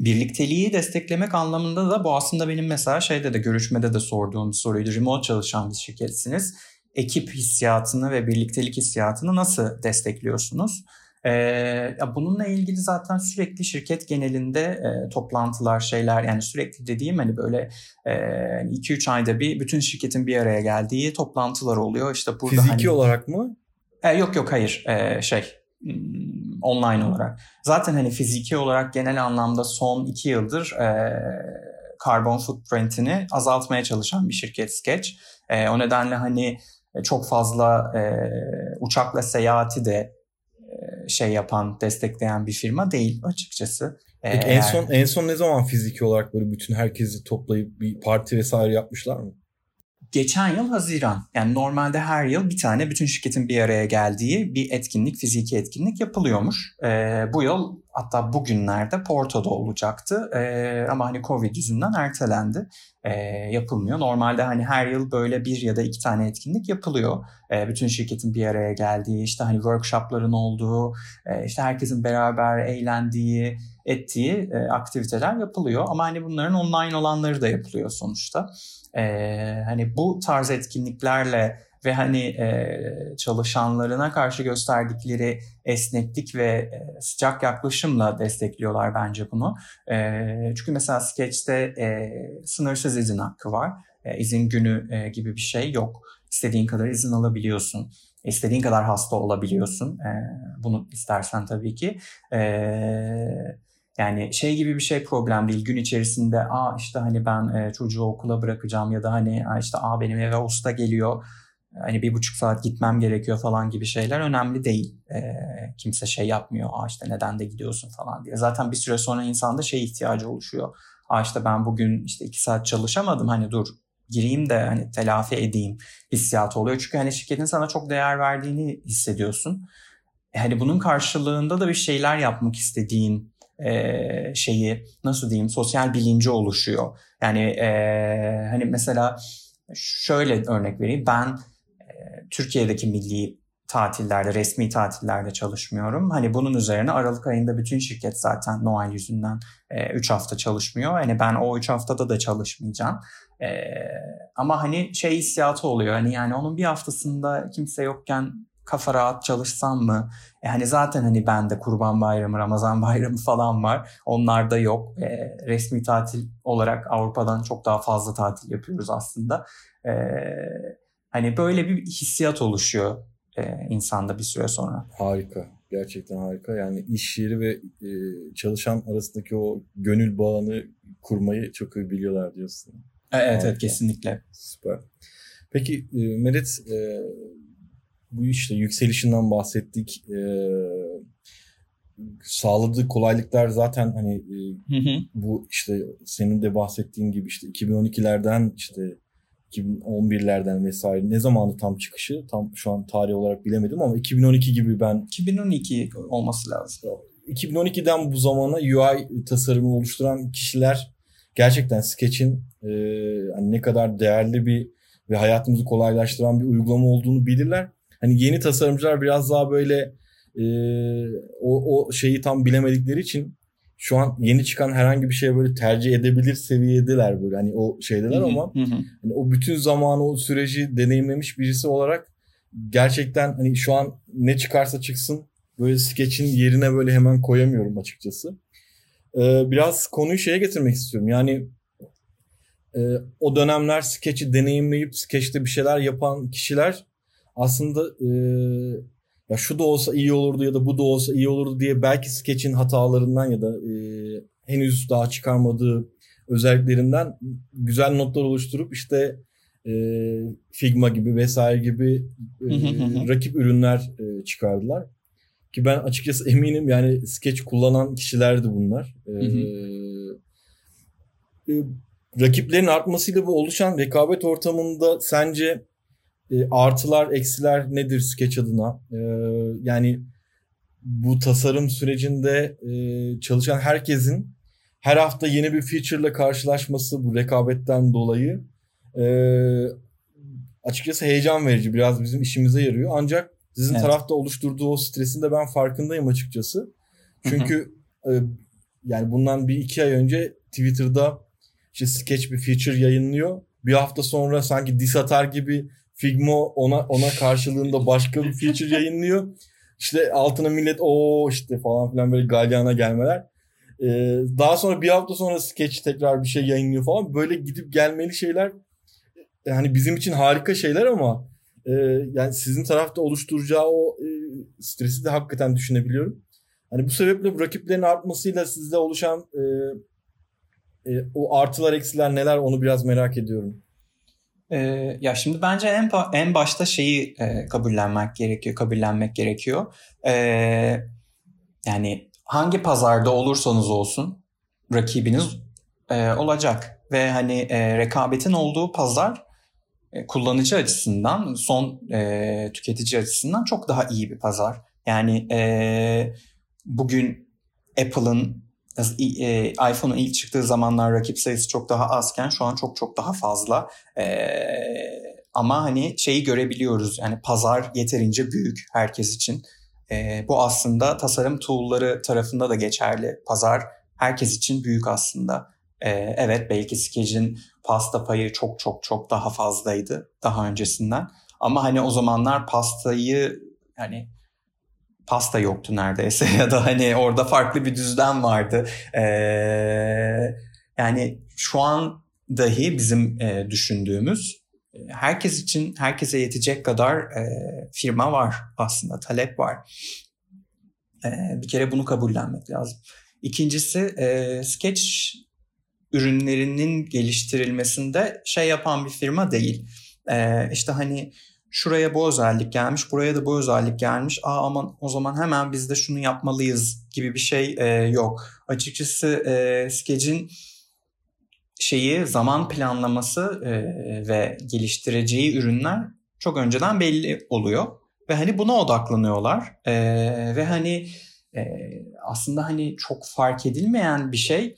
Birlikteliği desteklemek anlamında da bu aslında benim mesela şeyde de görüşmede de sorduğum bir soruydu. Remote çalışan bir şirketsiniz. Ekip hissiyatını ve birliktelik hissiyatını nasıl destekliyorsunuz? Ee, bununla ilgili zaten sürekli şirket genelinde e, toplantılar şeyler yani sürekli dediğim hani böyle 2-3 e, ayda bir bütün şirketin bir araya geldiği toplantılar oluyor. İşte burada Fiziki hani, olarak mı? E, yok yok hayır e, şey hmm, online olarak. Zaten hani fiziki olarak genel anlamda son 2 yıldır e, karbon footprintini azaltmaya çalışan bir şirket Sketch. E, o nedenle hani çok fazla e, uçakla seyahati de şey yapan, destekleyen bir firma değil açıkçası. Peki ee, en son en son ne zaman fiziki olarak böyle bütün herkesi toplayıp bir parti vesaire yapmışlar mı? Geçen yıl Haziran. Yani normalde her yıl bir tane bütün şirketin bir araya geldiği bir etkinlik, fiziki etkinlik yapılıyormuş. E, bu yıl hatta bugünlerde Porto'da olacaktı. E, ama hani Covid yüzünden ertelendi. E, yapılmıyor. Normalde hani her yıl böyle bir ya da iki tane etkinlik yapılıyor. E, bütün şirketin bir araya geldiği, işte hani workshopların olduğu, e, işte herkesin beraber eğlendiği, ettiği e, aktiviteler yapılıyor. Ama hani bunların online olanları da yapılıyor sonuçta. E, hani bu tarz etkinliklerle ve hani e, çalışanlarına karşı gösterdikleri esneklik ve e, sıcak yaklaşımla destekliyorlar bence bunu. E, çünkü mesela Sketch'te e, sınırsız izin hakkı var. E, izin günü e, gibi bir şey yok. İstediğin kadar izin alabiliyorsun. İstediğin kadar hasta olabiliyorsun. E, bunu istersen tabii ki. Evet yani şey gibi bir şey problem değil. Gün içerisinde aa işte hani ben e, çocuğu okula bırakacağım ya da hani işte aa benim eve usta geliyor. Hani bir buçuk saat gitmem gerekiyor falan gibi şeyler önemli değil. E, kimse şey yapmıyor. Aa işte neden de gidiyorsun falan diye. Zaten bir süre sonra insanda şey ihtiyacı oluşuyor. Aa işte ben bugün işte iki saat çalışamadım. Hani dur gireyim de hani telafi edeyim hissiyatı oluyor. Çünkü hani şirketin sana çok değer verdiğini hissediyorsun. Hani bunun karşılığında da bir şeyler yapmak istediğin e, şeyi nasıl diyeyim sosyal bilinci oluşuyor. Yani e, hani mesela şöyle örnek vereyim ben e, Türkiye'deki milli tatillerde, resmi tatillerde çalışmıyorum. Hani bunun üzerine Aralık ayında bütün şirket zaten Noel yüzünden 3 e, hafta çalışmıyor. Hani ben o 3 haftada da çalışmayacağım. E, ama hani şey hissiyatı oluyor. Hani yani onun bir haftasında kimse yokken kafa rahat çalışsam mı? E hani zaten hani bende Kurban Bayramı, Ramazan Bayramı falan var. Onlarda yok. E, resmi tatil olarak Avrupa'dan çok daha fazla tatil yapıyoruz aslında. E, hani böyle bir hissiyat oluşuyor e, insanda bir süre sonra. Harika. Gerçekten harika. Yani iş yeri ve e, çalışan arasındaki o gönül bağını kurmayı çok iyi biliyorlar diyorsun. Evet, evet kesinlikle. Süper. Peki e, Medet e, bu işte yükselişinden bahsettik. Ee, sağladığı kolaylıklar zaten hani e, hı hı. bu işte senin de bahsettiğin gibi işte 2012'lerden işte 2011'lerden vesaire ne zamanı tam çıkışı tam şu an tarih olarak bilemedim ama 2012 gibi ben 2012 olması lazım. 2012'den bu zamana UI tasarımı oluşturan kişiler gerçekten Sketch'in e, hani ne kadar değerli bir ve hayatımızı kolaylaştıran bir uygulama olduğunu bilirler hani yeni tasarımcılar biraz daha böyle e, o, o şeyi tam bilemedikleri için şu an yeni çıkan herhangi bir şeye böyle tercih edebilir seviyedeler böyle hani o şeydeler ama hani o bütün zamanı o süreci deneyimlemiş birisi olarak gerçekten hani şu an ne çıkarsa çıksın böyle skeçin yerine böyle hemen koyamıyorum açıkçası. Ee, biraz konuyu şeye getirmek istiyorum. Yani e, o dönemler skeçi deneyimleyip skeçte bir şeyler yapan kişiler aslında e, ya şu da olsa iyi olurdu ya da bu da olsa iyi olurdu diye belki sketch'in hatalarından ya da e, henüz daha çıkarmadığı özelliklerinden güzel notlar oluşturup işte e, Figma gibi vesaire gibi e, rakip ürünler e, çıkardılar. Ki ben açıkçası eminim yani sketch kullanan kişilerdi bunlar. E, e, rakiplerin artmasıyla bu oluşan rekabet ortamında sence e, artılar, eksiler nedir Sketch adına? E, yani bu tasarım sürecinde e, çalışan herkesin her hafta yeni bir feature ile karşılaşması bu rekabetten dolayı e, açıkçası heyecan verici. Biraz bizim işimize yarıyor. Ancak sizin evet. tarafta oluşturduğu o stresin de ben farkındayım açıkçası. Çünkü e, yani bundan bir iki ay önce Twitter'da işte Sketch bir feature yayınlıyor. Bir hafta sonra sanki dis atar gibi Figma ona ona karşılığında başka bir feature yayınlıyor. İşte altına millet o işte falan filan böyle galyana gelmeler. Ee, daha sonra bir hafta sonra Sketch tekrar bir şey yayınlıyor falan. Böyle gidip gelmeli şeyler yani bizim için harika şeyler ama e, yani sizin tarafta oluşturacağı o e, stresi de hakikaten düşünebiliyorum. Hani bu sebeple rakiplerin artmasıyla sizde oluşan e, e, o artılar eksiler neler onu biraz merak ediyorum. Ee, ya şimdi bence en en başta şeyi e, kabullenmek gerekiyor, kabullenmek gerekiyor. Ee, yani hangi pazarda olursanız olsun rakibiniz e, olacak ve hani e, rekabetin olduğu pazar e, kullanıcı açısından, son e, tüketici açısından çok daha iyi bir pazar. Yani e, bugün Apple'ın e, iPhone'un ilk çıktığı zamanlar rakip sayısı çok daha azken şu an çok çok daha fazla. E, ama hani şeyi görebiliyoruz yani pazar yeterince büyük herkes için. E, bu aslında tasarım tool'ları tarafında da geçerli. Pazar herkes için büyük aslında. E, evet belki Sketch'in pasta payı çok çok çok daha fazlaydı daha öncesinden. Ama hani o zamanlar pastayı yani pasta yoktu neredeyse ya da hani orada farklı bir düzlem vardı. Ee, yani şu an dahi bizim e, düşündüğümüz e, herkes için herkese yetecek kadar e, firma var aslında talep var. E, bir kere bunu kabullenmek lazım. İkincisi e, Sketch ürünlerinin geliştirilmesinde şey yapan bir firma değil. E, işte hani şuraya bu özellik gelmiş, buraya da bu özellik gelmiş. Aa aman o zaman hemen biz de şunu yapmalıyız gibi bir şey e, yok. Açıkçası e, Sketch'in şeyi zaman planlaması e, ve geliştireceği ürünler çok önceden belli oluyor ve hani buna odaklanıyorlar e, ve hani e, aslında hani çok fark edilmeyen bir şey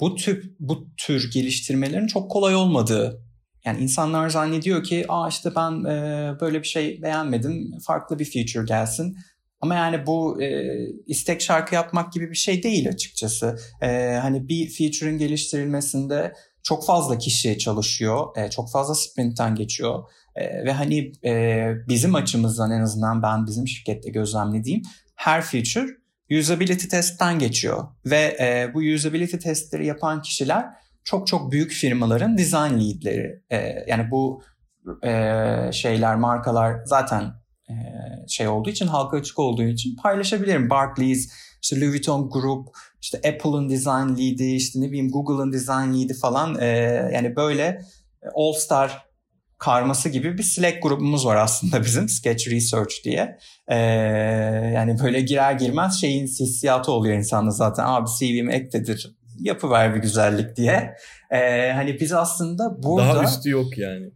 bu tür bu tür geliştirmelerin çok kolay olmadığı yani insanlar zannediyor ki aa işte ben e, böyle bir şey beğenmedim farklı bir feature gelsin. Ama yani bu e, istek şarkı yapmak gibi bir şey değil açıkçası. E, hani bir feature'ın geliştirilmesinde çok fazla kişi çalışıyor, e, çok fazla sprintten geçiyor. E, ve hani e, bizim açımızdan en azından ben bizim şirkette gözlemlediğim her feature usability testten geçiyor. Ve e, bu usability testleri yapan kişiler çok çok büyük firmaların design leadleri. E, yani bu e, şeyler, markalar zaten e, şey olduğu için, halka açık olduğu için paylaşabilirim. Barclays, işte Louis Vuitton Group, işte Apple'ın design lead'i, işte ne bileyim Google'ın design lead'i falan. E, yani böyle All Star karması gibi bir Slack grubumuz var aslında bizim Sketch Research diye. Ee, yani böyle girer girmez şeyin hissiyatı oluyor insanda zaten. Abi CV'm ektedir yapıver bir güzellik diye. E, hani biz aslında burada... Daha üstü yok yani.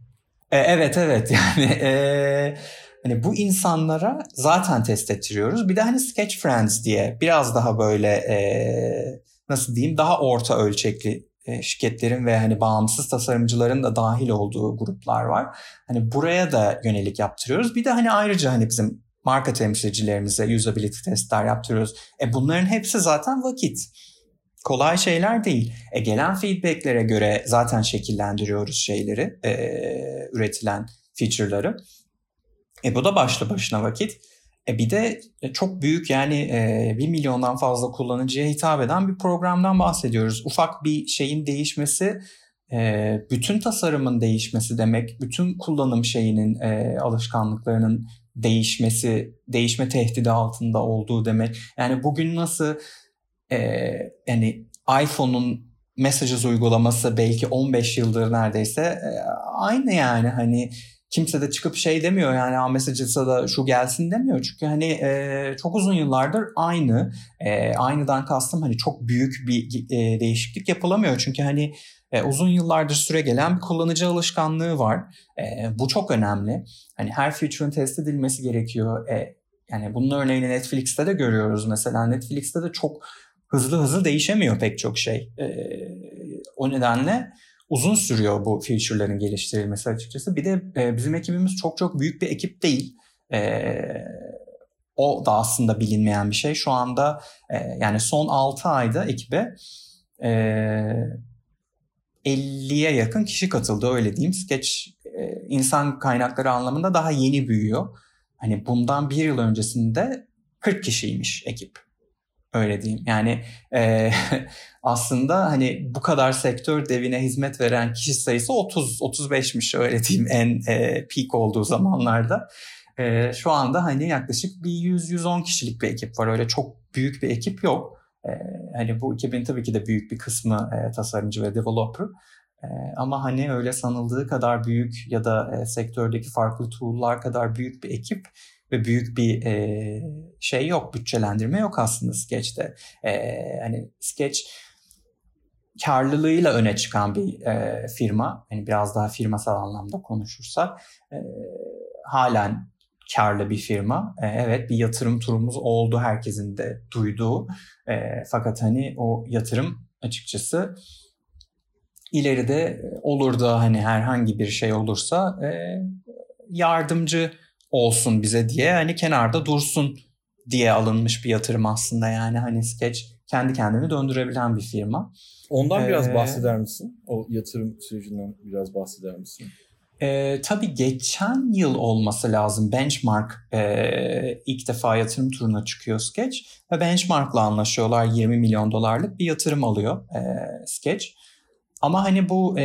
E, evet evet yani e, hani bu insanlara zaten test ettiriyoruz. Bir de hani Sketch Friends diye biraz daha böyle e, nasıl diyeyim daha orta ölçekli e, şirketlerin ve hani bağımsız tasarımcıların da dahil olduğu gruplar var. Hani buraya da yönelik yaptırıyoruz. Bir de hani ayrıca hani bizim marka temsilcilerimize usability testler yaptırıyoruz. E bunların hepsi zaten vakit kolay şeyler değil. E, gelen feedbacklere göre zaten şekillendiriyoruz şeyleri, e, üretilen feature'ları. E, bu da başlı başına vakit. E, bir de çok büyük yani e, 1 milyondan fazla kullanıcıya hitap eden bir programdan bahsediyoruz. Ufak bir şeyin değişmesi e, bütün tasarımın değişmesi demek, bütün kullanım şeyinin e, alışkanlıklarının değişmesi, değişme tehdidi altında olduğu demek. Yani bugün nasıl e, yani iPhone'un Messages uygulaması belki 15 yıldır neredeyse e, aynı yani hani kimse de çıkıp şey demiyor yani Messages'a da şu gelsin demiyor. Çünkü hani e, çok uzun yıllardır aynı. E, aynıdan kastım hani çok büyük bir e, değişiklik yapılamıyor. Çünkü hani e, uzun yıllardır süre gelen bir kullanıcı alışkanlığı var. E, bu çok önemli. Hani her feature'ın test edilmesi gerekiyor. E, yani bunun örneğini Netflix'te de görüyoruz mesela. Netflix'te de çok hızlı hızlı değişemiyor pek çok şey. E, o nedenle uzun sürüyor bu feature'ların geliştirilmesi açıkçası. Bir de e, bizim ekibimiz çok çok büyük bir ekip değil. E, o da aslında bilinmeyen bir şey. Şu anda e, yani son 6 ayda ekibe e, 50'ye yakın kişi katıldı öyle diyeyim. Sketch e, insan kaynakları anlamında daha yeni büyüyor. Hani bundan bir yıl öncesinde 40 kişiymiş ekip. Öyle diyeyim. Yani e, aslında hani bu kadar sektör devine hizmet veren kişi sayısı 30-35'miş öyle diyeyim en e, peak olduğu zamanlarda. E, şu anda hani yaklaşık bir 100-110 kişilik bir ekip var. Öyle çok büyük bir ekip yok. E, hani bu ekibin tabii ki de büyük bir kısmı e, tasarımcı ve developer. E, ama hani öyle sanıldığı kadar büyük ya da e, sektördeki farklı tool'lar kadar büyük bir ekip ve büyük bir e, şey yok, bütçelendirme yok aslında Sketch'te. E, hani Sketch karlılığıyla öne çıkan bir e, firma. Yani biraz daha firmasal anlamda konuşursak e, halen karlı bir firma. E, evet bir yatırım turumuz oldu herkesin de duyduğu. E, fakat hani o yatırım açıkçası ileride olur da hani herhangi bir şey olursa e, yardımcı olsun bize diye hani kenarda dursun diye alınmış bir yatırım aslında yani hani Sketch kendi kendini döndürebilen bir firma. Ondan biraz ee, bahseder misin? O yatırım sürecinden biraz bahseder misin? E, tabii geçen yıl olması lazım. Benchmark e, ilk defa yatırım turuna çıkıyor Sketch. Ve Benchmark'la anlaşıyorlar 20 milyon dolarlık bir yatırım alıyor e, Sketch. Ama hani bu e,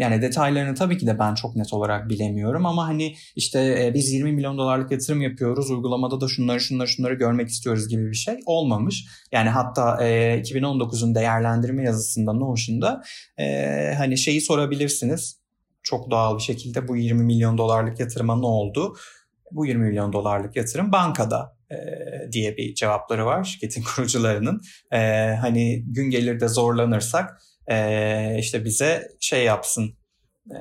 yani detaylarını tabii ki de ben çok net olarak bilemiyorum ama hani işte e, biz 20 milyon dolarlık yatırım yapıyoruz uygulamada da şunları şunları şunları görmek istiyoruz gibi bir şey olmamış. Yani hatta e, 2019'un değerlendirme yazısında Notion'da e, hani şeyi sorabilirsiniz çok doğal bir şekilde bu 20 milyon dolarlık yatırıma ne oldu? Bu 20 milyon dolarlık yatırım bankada diye bir cevapları var şirketin kurucularının. E, hani gün gelir de zorlanırsak e, işte bize şey yapsın e,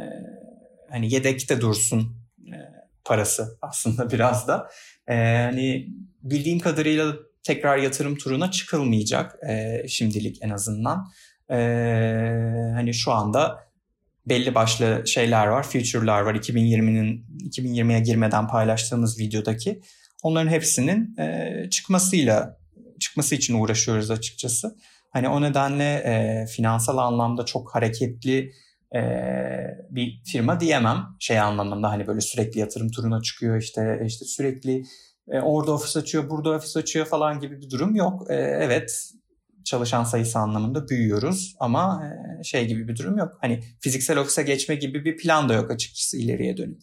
hani yedekte dursun e, parası aslında biraz da. E, hani bildiğim kadarıyla tekrar yatırım turuna çıkılmayacak e, şimdilik en azından. E, hani şu anda belli başlı şeyler var, feature'lar var 2020'nin 2020'ye girmeden paylaştığımız videodaki. Onların hepsinin e, çıkmasıyla çıkması için uğraşıyoruz açıkçası. Hani o nedenle e, finansal anlamda çok hareketli e, bir firma diyemem. Şey anlamında hani böyle sürekli yatırım turuna çıkıyor işte işte sürekli e, orada ofis açıyor, burada ofis açıyor falan gibi bir durum yok. E, evet çalışan sayısı anlamında büyüyoruz ama e, şey gibi bir durum yok. Hani fiziksel ofise geçme gibi bir plan da yok açıkçası ileriye dönük.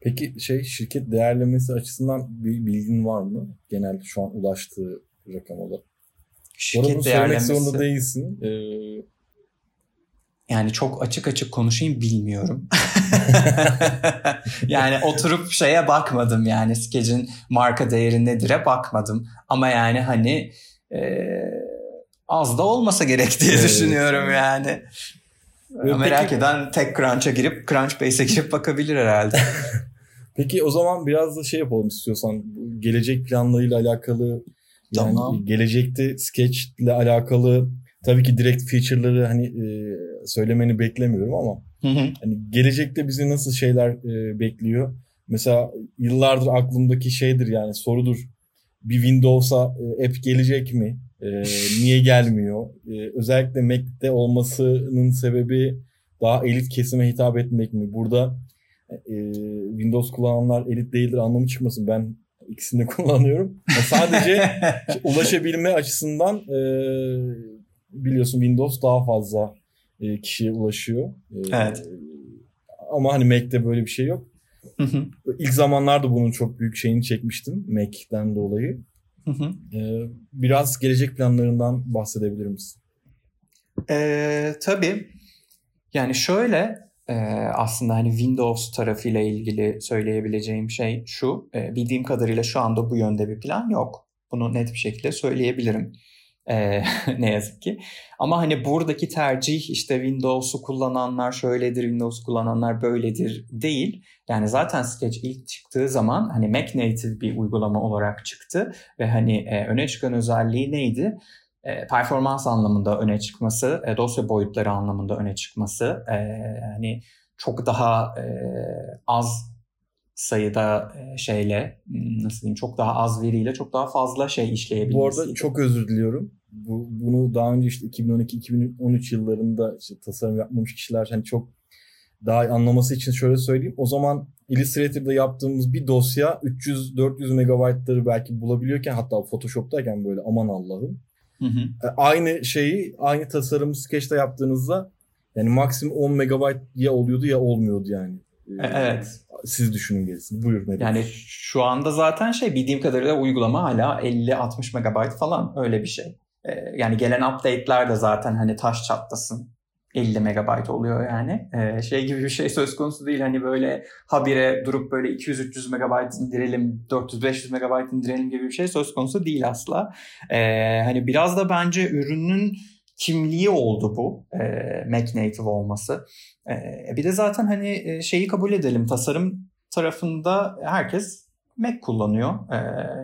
Peki şey şirket değerlemesi açısından bir bilgin var mı? Genelde şu an ulaştığı rakam olarak. Şirket Bunu değerlemesi... söylemek zorunda değilsin. Ee... Yani çok açık açık konuşayım bilmiyorum. yani oturup şeye bakmadım yani skecin marka değeri nedir'e bakmadım. Ama yani hani e, az da olmasa gerek diye evet. düşünüyorum yani. Ve Merak peki, eden tek Crunch'a girip Crunchbase'e girip bakabilir herhalde. peki o zaman biraz da şey yapalım istiyorsan. Gelecek planlarıyla alakalı yani tamam. gelecekte Sketch ile alakalı tabii ki direkt feature'ları hani e, söylemeni beklemiyorum ama hani gelecekte bizi nasıl şeyler e, bekliyor? Mesela yıllardır aklımdaki şeydir yani sorudur. Bir Windows'a e, app gelecek mi? E, niye gelmiyor? E, özellikle Mac'te olmasının sebebi daha elit kesime hitap etmek mi? Burada e, Windows kullananlar elit değildir anlamı çıkmasın. Ben ikisini kullanıyorum. Yani sadece ulaşabilme açısından e, biliyorsun Windows daha fazla e, kişiye ulaşıyor. E, evet. Ama hani Mac'te böyle bir şey yok. İlk zamanlarda bunun çok büyük şeyini çekmiştim Mac'ten dolayı. Ee, biraz gelecek planlarından bahsedebilir misin? Ee, tabii. Yani şöyle e, aslında hani Windows tarafıyla ilgili söyleyebileceğim şey şu. E, bildiğim kadarıyla şu anda bu yönde bir plan yok. Bunu net bir şekilde söyleyebilirim. Ee, ne yazık ki. Ama hani buradaki tercih işte Windows'u kullananlar şöyledir, Windows'u kullananlar böyledir değil. Yani zaten Sketch ilk çıktığı zaman hani Mac native bir uygulama olarak çıktı ve hani e, öne çıkan özelliği neydi? E, performans anlamında öne çıkması, e, dosya boyutları anlamında öne çıkması, e, hani çok daha e, az sayıda e, şeyle nasıl diyeyim çok daha az veriyle çok daha fazla şey işleyebilmesi. Bu arada çok özür diliyorum. Bu, bunu daha önce işte 2012-2013 yıllarında işte tasarım yapmamış kişiler hani çok daha anlaması için şöyle söyleyeyim. O zaman Illustrator'da yaptığımız bir dosya 300-400 megabaytları belki bulabiliyorken hatta Photoshop'tayken böyle aman Allah'ım. Hı hı. E, aynı şeyi aynı tasarımı Sketch'te yaptığınızda yani maksimum 10 megabayt ya oluyordu ya olmuyordu yani. E, evet. Siz düşünün gerisini. Buyur Melih. Yani şu anda zaten şey bildiğim kadarıyla uygulama hala 50-60 megabayt falan öyle bir şey. Yani gelen update'ler de zaten hani taş çatlasın 50 megabayt oluyor yani. Ee, şey gibi bir şey söz konusu değil. Hani böyle habire durup böyle 200-300 megabayt indirelim, 400-500 megabayt indirelim gibi bir şey söz konusu değil asla. Ee, hani biraz da bence ürünün kimliği oldu bu e, Mac native olması. E, bir de zaten hani e, şeyi kabul edelim tasarım tarafında herkes Mac kullanıyor. E,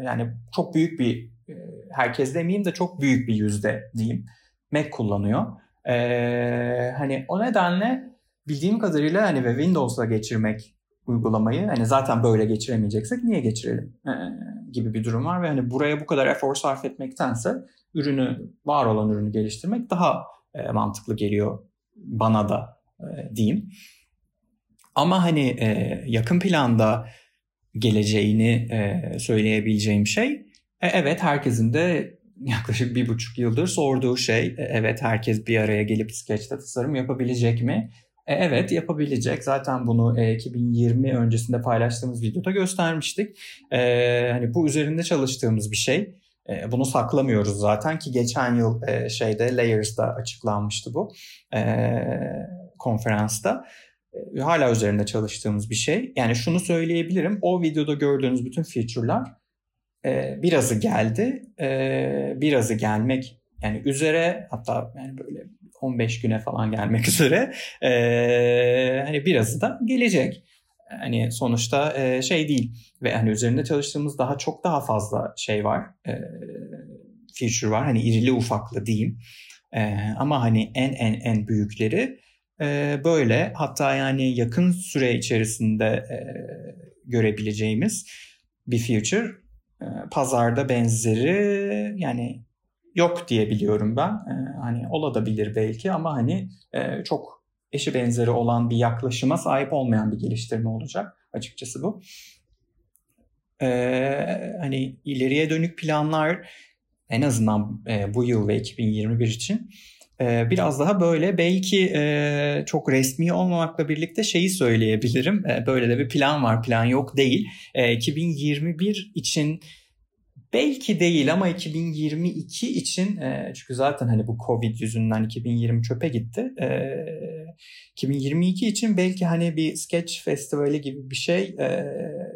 yani çok büyük bir e, herkes demeyeyim de çok büyük bir yüzde diyeyim Mac kullanıyor. E, hani o nedenle bildiğim kadarıyla hani ve Windows'la geçirmek uygulamayı hani zaten böyle geçiremeyeceksek niye geçirelim e, gibi bir durum var ve hani buraya bu kadar efor sarf etmektense ürünü var olan ürünü geliştirmek daha e, mantıklı geliyor bana da e, diyeyim. Ama hani e, yakın planda geleceğini e, söyleyebileceğim şey e, evet herkesin de yaklaşık bir buçuk yıldır sorduğu şey e, evet herkes bir araya gelip Sketch'te tasarım yapabilecek mi? E, evet yapabilecek. Zaten bunu e, 2020 öncesinde paylaştığımız videoda göstermiştik. E, hani bu üzerinde çalıştığımız bir şey. E, bunu saklamıyoruz zaten ki geçen yıl e, şeyde Layers'da açıklanmıştı bu e, konferansta. E, hala üzerinde çalıştığımız bir şey. Yani şunu söyleyebilirim. O videoda gördüğünüz bütün feature'lar e, birazı geldi. E, birazı gelmek yani üzere hatta yani böyle 15 güne falan gelmek üzere e, hani birazı da gelecek. Hani sonuçta e, şey değil ve hani üzerinde çalıştığımız daha çok daha fazla şey var. E, feature var. Hani irili ufaklı diyeyim. Ama hani en en en büyükleri e, böyle. Hatta yani yakın süre içerisinde görebileceğimiz bir feature. E, pazarda benzeri yani yok diye biliyorum ben. E, hani olabilir belki ama hani e, çok eşi benzeri olan bir yaklaşıma sahip olmayan bir geliştirme olacak açıkçası bu. E, hani ileriye dönük planlar en azından e, bu yıl ve 2021 için e, biraz daha böyle belki e, çok resmi olmamakla birlikte şeyi söyleyebilirim. E, böyle de bir plan var, plan yok değil. E, 2021 için Belki değil ama 2022 için e, çünkü zaten hani bu Covid yüzünden 2020 çöpe gitti. E, 2022 için belki hani bir sketch festivali gibi bir şey e,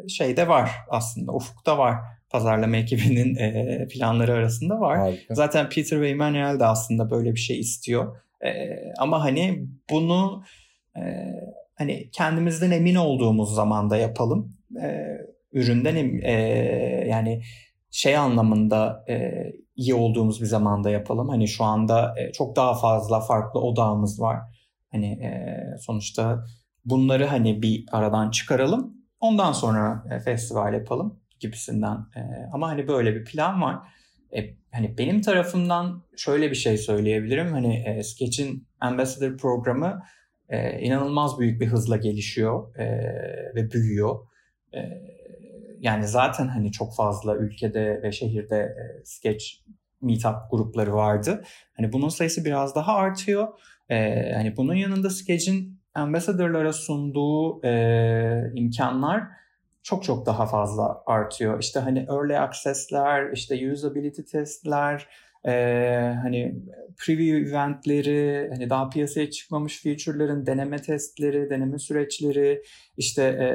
şeyde var aslında ufukta var. Pazarlama ekibinin e, planları arasında var. Harika. Zaten Peter ve Emmanuel de aslında böyle bir şey istiyor. E, ama hani bunu e, hani kendimizden emin olduğumuz zamanda yapalım. E, üründen e, yani şey anlamında e, iyi olduğumuz bir zamanda yapalım. Hani şu anda e, çok daha fazla farklı odağımız var. Hani e, sonuçta bunları hani bir aradan çıkaralım. Ondan sonra e, festival yapalım gibisinden. E, ama hani böyle bir plan var. E, hani benim tarafımdan şöyle bir şey söyleyebilirim. Hani e, Sketch'in Ambassador programı e, inanılmaz büyük bir hızla gelişiyor e, ve büyüyor. E, yani zaten hani çok fazla ülkede ve şehirde e, sketch meetup grupları vardı. Hani bunun sayısı biraz daha artıyor. E, hani bunun yanında Sketch'in ambassadorlara sunduğu e, imkanlar çok çok daha fazla artıyor. İşte hani early access'ler, işte usability testler, e, hani preview eventleri, hani daha piyasaya çıkmamış feature'ların deneme testleri, deneme süreçleri, işte e,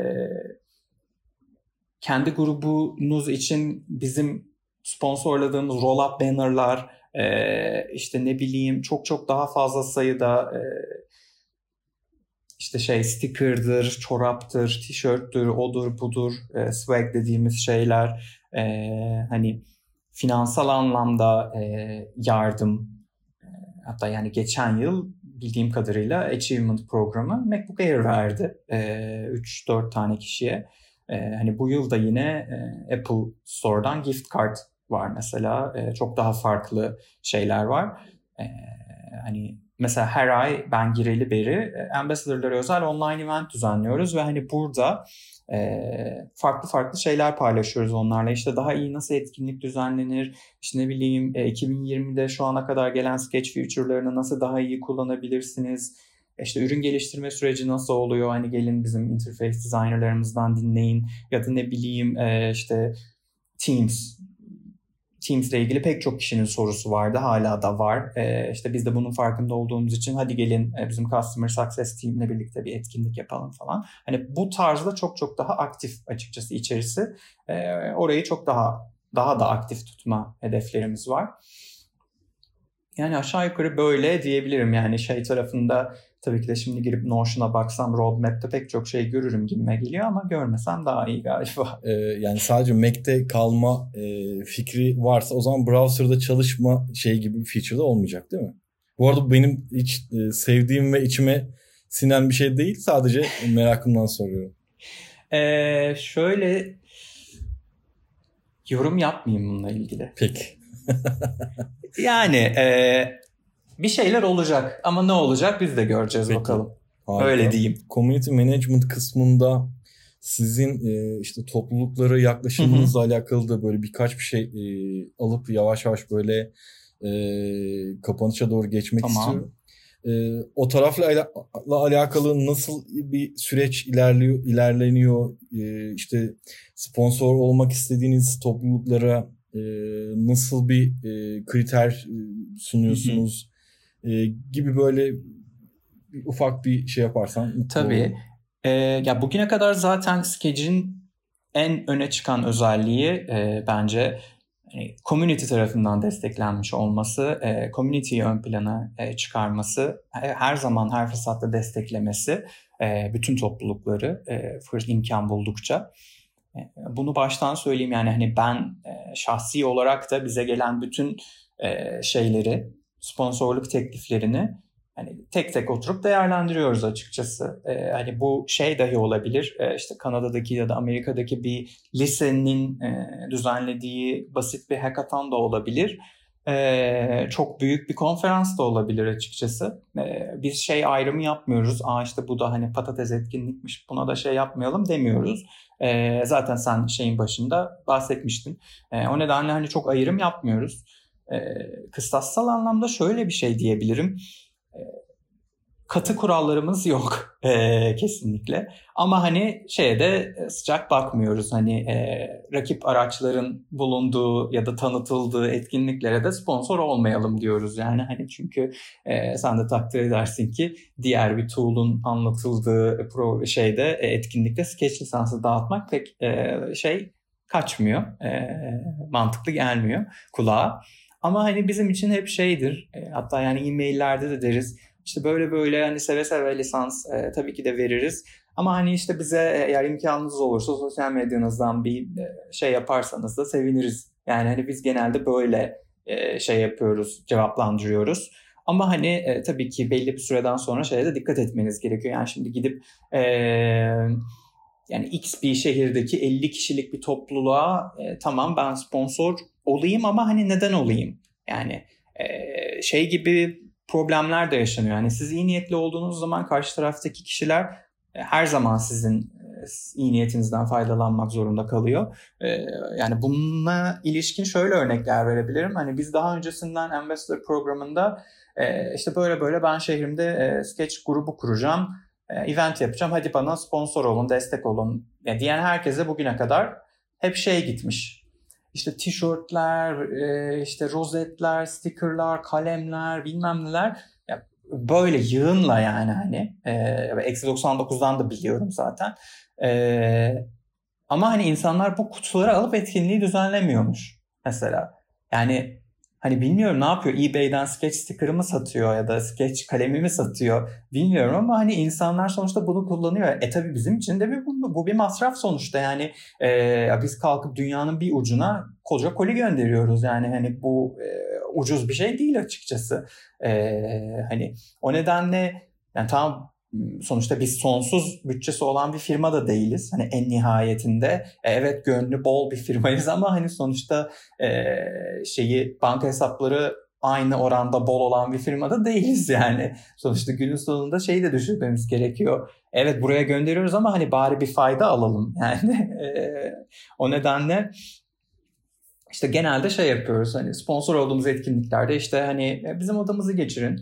kendi grubunuz için bizim sponsorladığımız roll-up bannerlar, e, işte ne bileyim çok çok daha fazla sayıda e, işte şey sticker'dır, çoraptır, tişörttür, odur budur, e, swag dediğimiz şeyler, e, hani finansal anlamda e, yardım, e, hatta yani geçen yıl bildiğim kadarıyla Achievement programı MacBook Air verdi e, 3-4 tane kişiye. E, hani bu yıl da yine e, Apple Store'dan gift card var mesela. E, çok daha farklı şeyler var. E, hani mesela her ay ben gireli beri e, Ambassador'lara özel online event düzenliyoruz ve hani burada e, farklı farklı şeyler paylaşıyoruz onlarla. İşte daha iyi nasıl etkinlik düzenlenir, işte ne bileyim e, 2020'de şu ana kadar gelen sketch feature'larını nasıl daha iyi kullanabilirsiniz, işte ürün geliştirme süreci nasıl oluyor? Hani gelin bizim interface designerlarımızdan dinleyin ya da ne bileyim e, işte Teams Teams ile ilgili pek çok kişinin sorusu vardı. Hala da var. Ee, işte biz de bunun farkında olduğumuz için hadi gelin e, bizim Customer Success Team'le birlikte bir etkinlik yapalım falan. Hani bu tarzda çok çok daha aktif açıkçası içerisi. Ee, orayı çok daha daha da aktif tutma hedeflerimiz var. Yani aşağı yukarı böyle diyebilirim. Yani şey tarafında tabii ki de şimdi girip Notion'a baksam roadmap'te pek çok şey görürüm gibime geliyor ama görmesem daha iyi galiba. Ee, yani sadece Mac'te kalma e, fikri varsa o zaman browser'da çalışma şey gibi bir feature de olmayacak değil mi? Bu arada benim hiç e, sevdiğim ve içime sinen bir şey değil. Sadece merakımdan soruyorum. Ee, şöyle yorum yapmayayım bununla ilgili. Peki. yani e, bir şeyler olacak ama ne olacak biz de göreceğiz Peki. bakalım. Harika. Öyle diyeyim. Community management kısmında sizin e, işte topluluklara yaklaşımınızla alakalı da böyle birkaç bir şey e, alıp yavaş yavaş böyle e, kapanışa doğru geçmek tamam. istiyorum. E, o tarafla ala, alakalı nasıl bir süreç ilerliyor ilerleniyor? E, işte sponsor olmak istediğiniz topluluklara e, nasıl bir e, kriter e, sunuyorsunuz? E, gibi böyle ufak bir şey yaparsan. Tabii. E, ya bugüne kadar zaten Sketch'in en öne çıkan özelliği e, bence hani community tarafından desteklenmiş olması, e, community'yi ön plana e, çıkarması, her zaman her fırsatta desteklemesi e, bütün toplulukları e, fırs imkan buldukça. E, bunu baştan söyleyeyim yani hani ben e, şahsi olarak da bize gelen bütün e, şeyleri, sponsorluk tekliflerini hani tek tek oturup değerlendiriyoruz açıkçası. Ee, hani bu şey dahi olabilir. Ee, işte Kanada'daki ya da Amerika'daki bir lisenin e, düzenlediği basit bir hackathon da olabilir. Ee, çok büyük bir konferans da olabilir açıkçası. Ee, biz şey ayrımı yapmıyoruz. Aa işte bu da hani patates etkinlikmiş buna da şey yapmayalım demiyoruz. Ee, zaten sen şeyin başında bahsetmiştin. Ee, o nedenle hani çok ayrım yapmıyoruz. Ee, kıstassal anlamda şöyle bir şey diyebilirim katı kurallarımız yok e, kesinlikle. Ama hani şeye de sıcak bakmıyoruz. Hani e, rakip araçların bulunduğu ya da tanıtıldığı etkinliklere de sponsor olmayalım diyoruz. Yani hani çünkü e, sen de takdir edersin ki diğer bir tool'un anlatıldığı pro şeyde e, etkinlikte sketch lisansı dağıtmak pek e, şey kaçmıyor. E, mantıklı gelmiyor kulağa. Ama hani bizim için hep şeydir. E, hatta yani e-maillerde de deriz işte böyle böyle hani seve seve lisans e, tabii ki de veririz. Ama hani işte bize e, eğer imkanınız olursa sosyal medyanızdan bir e, şey yaparsanız da seviniriz. Yani hani biz genelde böyle e, şey yapıyoruz, cevaplandırıyoruz. Ama hani tabii ki belli bir süreden sonra şeye de dikkat etmeniz gerekiyor. Yani şimdi gidip e, yani X bir şehirdeki 50 kişilik bir topluluğa e, tamam ben sponsor olayım ama hani neden olayım? Yani e, şey gibi problemler de yaşanıyor. Yani siz iyi niyetli olduğunuz zaman karşı taraftaki kişiler e, her zaman sizin e, iyi niyetinizden faydalanmak zorunda kalıyor. E, yani bununla ilişkin şöyle örnekler verebilirim. Hani biz daha öncesinden Ambassador programında işte böyle böyle ben şehrimde sketch grubu kuracağım, event yapacağım. Hadi bana sponsor olun, destek olun diyen herkese bugüne kadar hep şey gitmiş işte tişörtler, e, işte rozetler, stickerlar, kalemler, bilmem neler. Böyle yığınla yani hani. Eksi 99'dan da biliyorum zaten. E, ama hani insanlar bu kutuları alıp etkinliği düzenlemiyormuş mesela. Yani Hani bilmiyorum ne yapıyor? eBay'den sketch sticker'ı mı satıyor ya da sketch kalemi mi satıyor bilmiyorum ama hani insanlar sonuçta bunu kullanıyor. E tabii bizim için de bir, bu, bu bir masraf sonuçta yani e, biz kalkıp dünyanın bir ucuna koca koli gönderiyoruz yani hani bu e, ucuz bir şey değil açıkçası. E, hani o nedenle yani tamam sonuçta biz sonsuz bütçesi olan bir firma da değiliz. Hani en nihayetinde e, evet gönlü bol bir firmayız ama hani sonuçta e, şeyi banka hesapları aynı oranda bol olan bir firmada değiliz yani. Sonuçta günün sonunda şeyi de düşünmemiz gerekiyor. Evet buraya gönderiyoruz ama hani bari bir fayda alalım yani. E, o nedenle işte genelde şey yapıyoruz hani sponsor olduğumuz etkinliklerde işte hani e, bizim odamızı geçirin.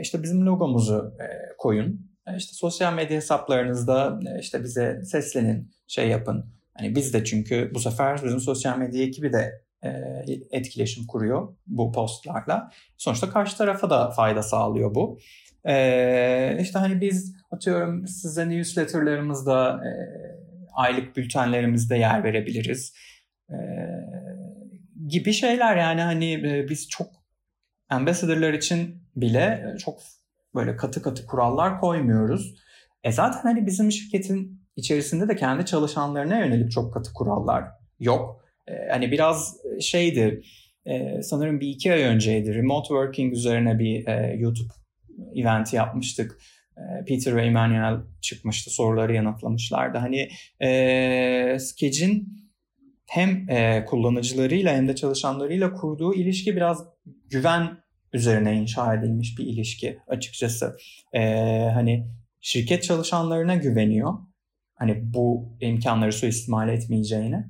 İşte bizim logomuzu koyun işte sosyal medya hesaplarınızda e, işte bize seslenin, şey yapın. Hani biz de çünkü bu sefer bizim sosyal medya ekibi de e, etkileşim kuruyor bu postlarla. Sonuçta karşı tarafa da fayda sağlıyor bu. E, işte hani biz atıyorum size newsletterlarımızda e, aylık bültenlerimizde yer verebiliriz. E, gibi şeyler yani hani e, biz çok ambassadorlar için bile çok böyle katı katı kurallar koymuyoruz. E zaten hani bizim şirketin içerisinde de kendi çalışanlarına yönelik çok katı kurallar yok. E, hani biraz şeydi e, sanırım bir iki ay önceydi remote working üzerine bir e, YouTube eventi yapmıştık. E, Peter ve Emmanuel çıkmıştı soruları yanıtlamışlardı. Hani e, Sketch'in hem e, kullanıcılarıyla hem de çalışanlarıyla kurduğu ilişki biraz güven üzerine inşa edilmiş bir ilişki açıkçası. E, hani şirket çalışanlarına güveniyor. Hani bu imkanları suistimal etmeyeceğine.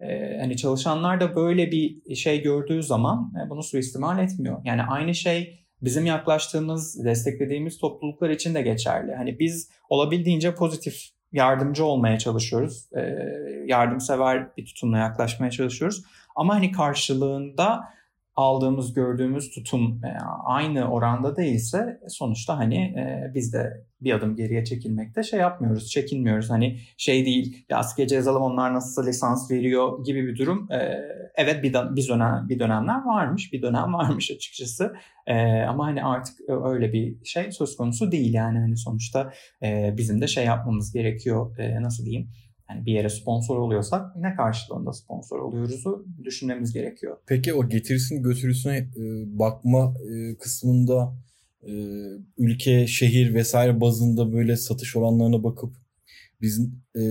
E, hani çalışanlar da böyle bir şey gördüğü zaman e, bunu suistimal etmiyor. Yani aynı şey bizim yaklaştığımız, desteklediğimiz topluluklar için de geçerli. Hani biz olabildiğince pozitif yardımcı olmaya çalışıyoruz. E, yardımsever bir tutumla yaklaşmaya çalışıyoruz. Ama hani karşılığında aldığımız, gördüğümüz tutum e, aynı oranda değilse sonuçta hani e, biz de bir adım geriye çekilmekte şey yapmıyoruz, çekinmiyoruz. Hani şey değil, ya gece yazalım onlar nasıl lisans veriyor gibi bir durum. E, evet bir, bir dönem bir dönemler varmış, bir dönem varmış açıkçası. ama hani artık öyle bir şey söz konusu değil yani hani sonuçta bizim de şey yapmamız gerekiyor, nasıl diyeyim? Yani bir yere sponsor oluyorsak ne karşılığında sponsor oluyoruzu düşünmemiz gerekiyor. Peki o getirisini götürüsüne e, bakma e, kısmında e, ülke, şehir vesaire bazında böyle satış oranlarına bakıp biz e,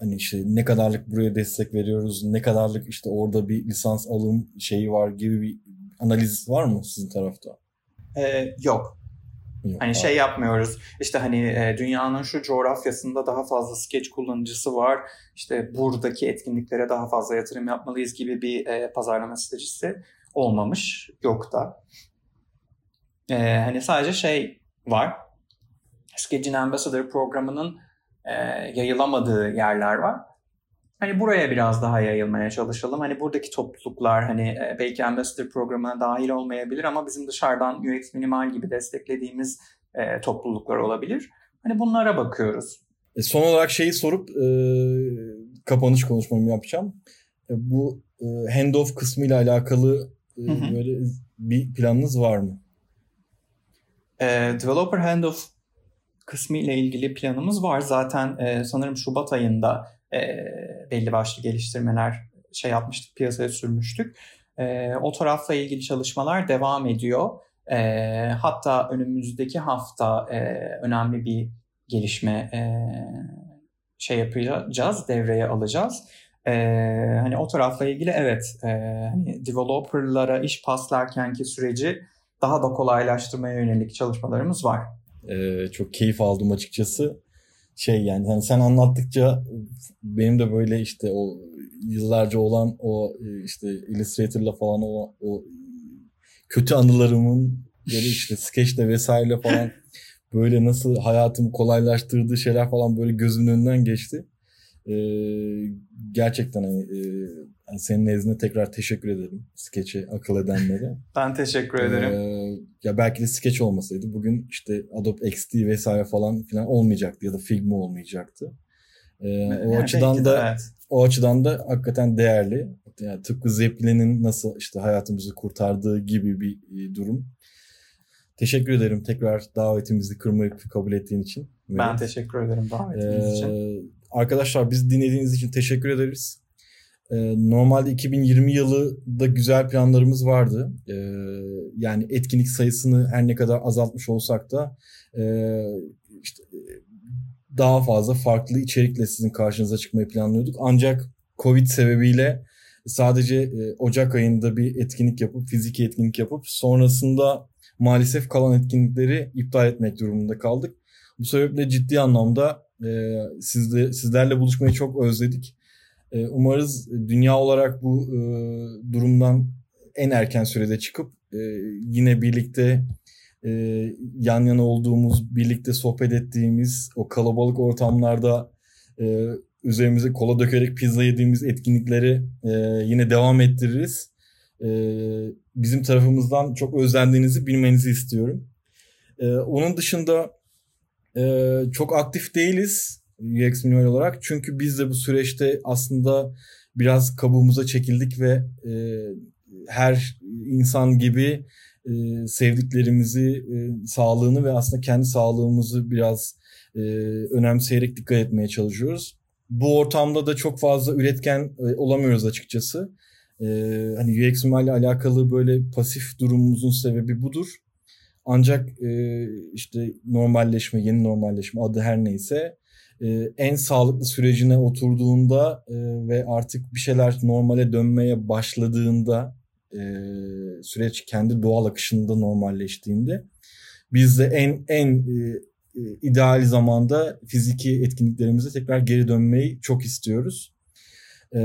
hani işte ne kadarlık buraya destek veriyoruz, ne kadarlık işte orada bir lisans alım şeyi var gibi bir analiz var mı sizin tarafta? Ee, yok. Yok, hani şey yapmıyoruz. İşte hani e, dünyanın şu coğrafyasında daha fazla sketch kullanıcısı var. İşte buradaki etkinliklere daha fazla yatırım yapmalıyız gibi bir e, pazarlama stratejisi olmamış. Yok da. E, hani sadece şey var. Sketch'in Ambassador programının e, yayılamadığı yerler var. Hani buraya biraz daha yayılmaya çalışalım. Hani buradaki topluluklar hani e, belki Ambassador programına dahil olmayabilir ama bizim dışarıdan UX Minimal gibi desteklediğimiz e, topluluklar olabilir. Hani bunlara bakıyoruz. E son olarak şeyi sorup e, kapanış konuşmamı yapacağım. E, bu e, handoff kısmıyla alakalı e, hı hı. böyle bir planınız var mı? E, developer handoff kısmı ile ilgili planımız var. Zaten e, sanırım Şubat ayında e, belli başlı geliştirmeler şey yapmıştık, piyasaya sürmüştük. E, o tarafla ilgili çalışmalar devam ediyor. E, hatta önümüzdeki hafta e, önemli bir gelişme e, şey yapacağız, devreye alacağız. E, hani o tarafla ilgili evet, e, hani developerlara iş paslarkenki süreci daha da kolaylaştırmaya yönelik çalışmalarımız var. Ee, çok keyif aldım açıkçası şey yani hani sen anlattıkça benim de böyle işte o yıllarca olan o e, işte Illustrator'la falan o, o kötü anılarımın böyle işte sketchle vesaire falan böyle nasıl hayatımı kolaylaştırdığı şeyler falan böyle gözümün önünden geçti. Ee, gerçekten hani e, yani senin nezdinde tekrar teşekkür ederim Sketch'e akıl edenlere. ben teşekkür ederim. Ee, ya belki de Sketch olmasaydı bugün işte Adobe XD vesaire falan filan olmayacaktı ya da Figma olmayacaktı. Ee, yani o açıdan da evet. o açıdan da hakikaten değerli. Yani tıpkı Zeppelin'in nasıl işte hayatımızı kurtardığı gibi bir e, durum. Teşekkür ederim tekrar davetimizi kırmayıp kabul ettiğin için. Ben evet. teşekkür ederim davetiniz ee, için. Arkadaşlar biz dinlediğiniz için teşekkür ederiz. Ee, normalde 2020 yılında güzel planlarımız vardı. Ee, yani etkinlik sayısını her ne kadar azaltmış olsak da e, işte e, daha fazla farklı içerikle sizin karşınıza çıkmayı planlıyorduk. Ancak Covid sebebiyle sadece e, Ocak ayında bir etkinlik yapıp fiziki etkinlik yapıp sonrasında maalesef kalan etkinlikleri iptal etmek durumunda kaldık. Bu sebeple ciddi anlamda sizle, sizlerle buluşmayı çok özledik. E, umarız dünya olarak bu e, durumdan en erken sürede çıkıp e, yine birlikte yan yana olduğumuz, birlikte sohbet ettiğimiz o kalabalık ortamlarda üzerimize kola dökerek pizza yediğimiz etkinlikleri yine devam ettiririz. bizim tarafımızdan çok özlendiğinizi bilmenizi istiyorum. onun dışında çok aktif değiliz UX minimal olarak. Çünkü biz de bu süreçte aslında biraz kabuğumuza çekildik ve e, her insan gibi e, sevdiklerimizi, e, sağlığını ve aslında kendi sağlığımızı biraz e, önemseyerek dikkat etmeye çalışıyoruz. Bu ortamda da çok fazla üretken e, olamıyoruz açıkçası. E, hani UX ile alakalı böyle pasif durumumuzun sebebi budur. Ancak e, işte normalleşme, yeni normalleşme adı her neyse e, en sağlıklı sürecine oturduğunda e, ve artık bir şeyler normale dönmeye başladığında e, süreç kendi doğal akışında normalleştiğinde biz de en en e, e, ideal zamanda fiziki etkinliklerimize tekrar geri dönmeyi çok istiyoruz. E,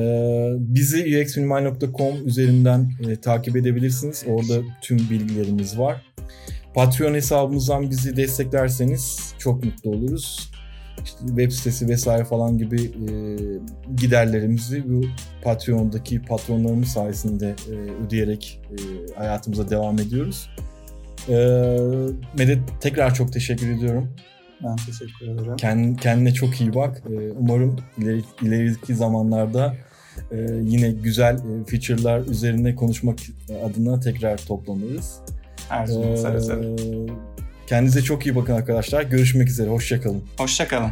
bizi uxminimal.com üzerinden e, takip edebilirsiniz. Orada tüm bilgilerimiz var. Patreon hesabımızdan bizi desteklerseniz çok mutlu oluruz. İşte web sitesi vesaire falan gibi e, giderlerimizi bu Patreon'daki patronlarımız sayesinde e, ödeyerek e, hayatımıza devam ediyoruz. E, Medet tekrar çok teşekkür ediyorum. Ben teşekkür ederim. Kend, kendine çok iyi bak. E, umarım ileri, ileriki zamanlarda e, yine güzel e, feature'lar üzerine konuşmak adına tekrar toplanırız. Zaman seve seve. Kendinize çok iyi bakın arkadaşlar. Görüşmek üzere. Hoşçakalın. Hoşçakalın.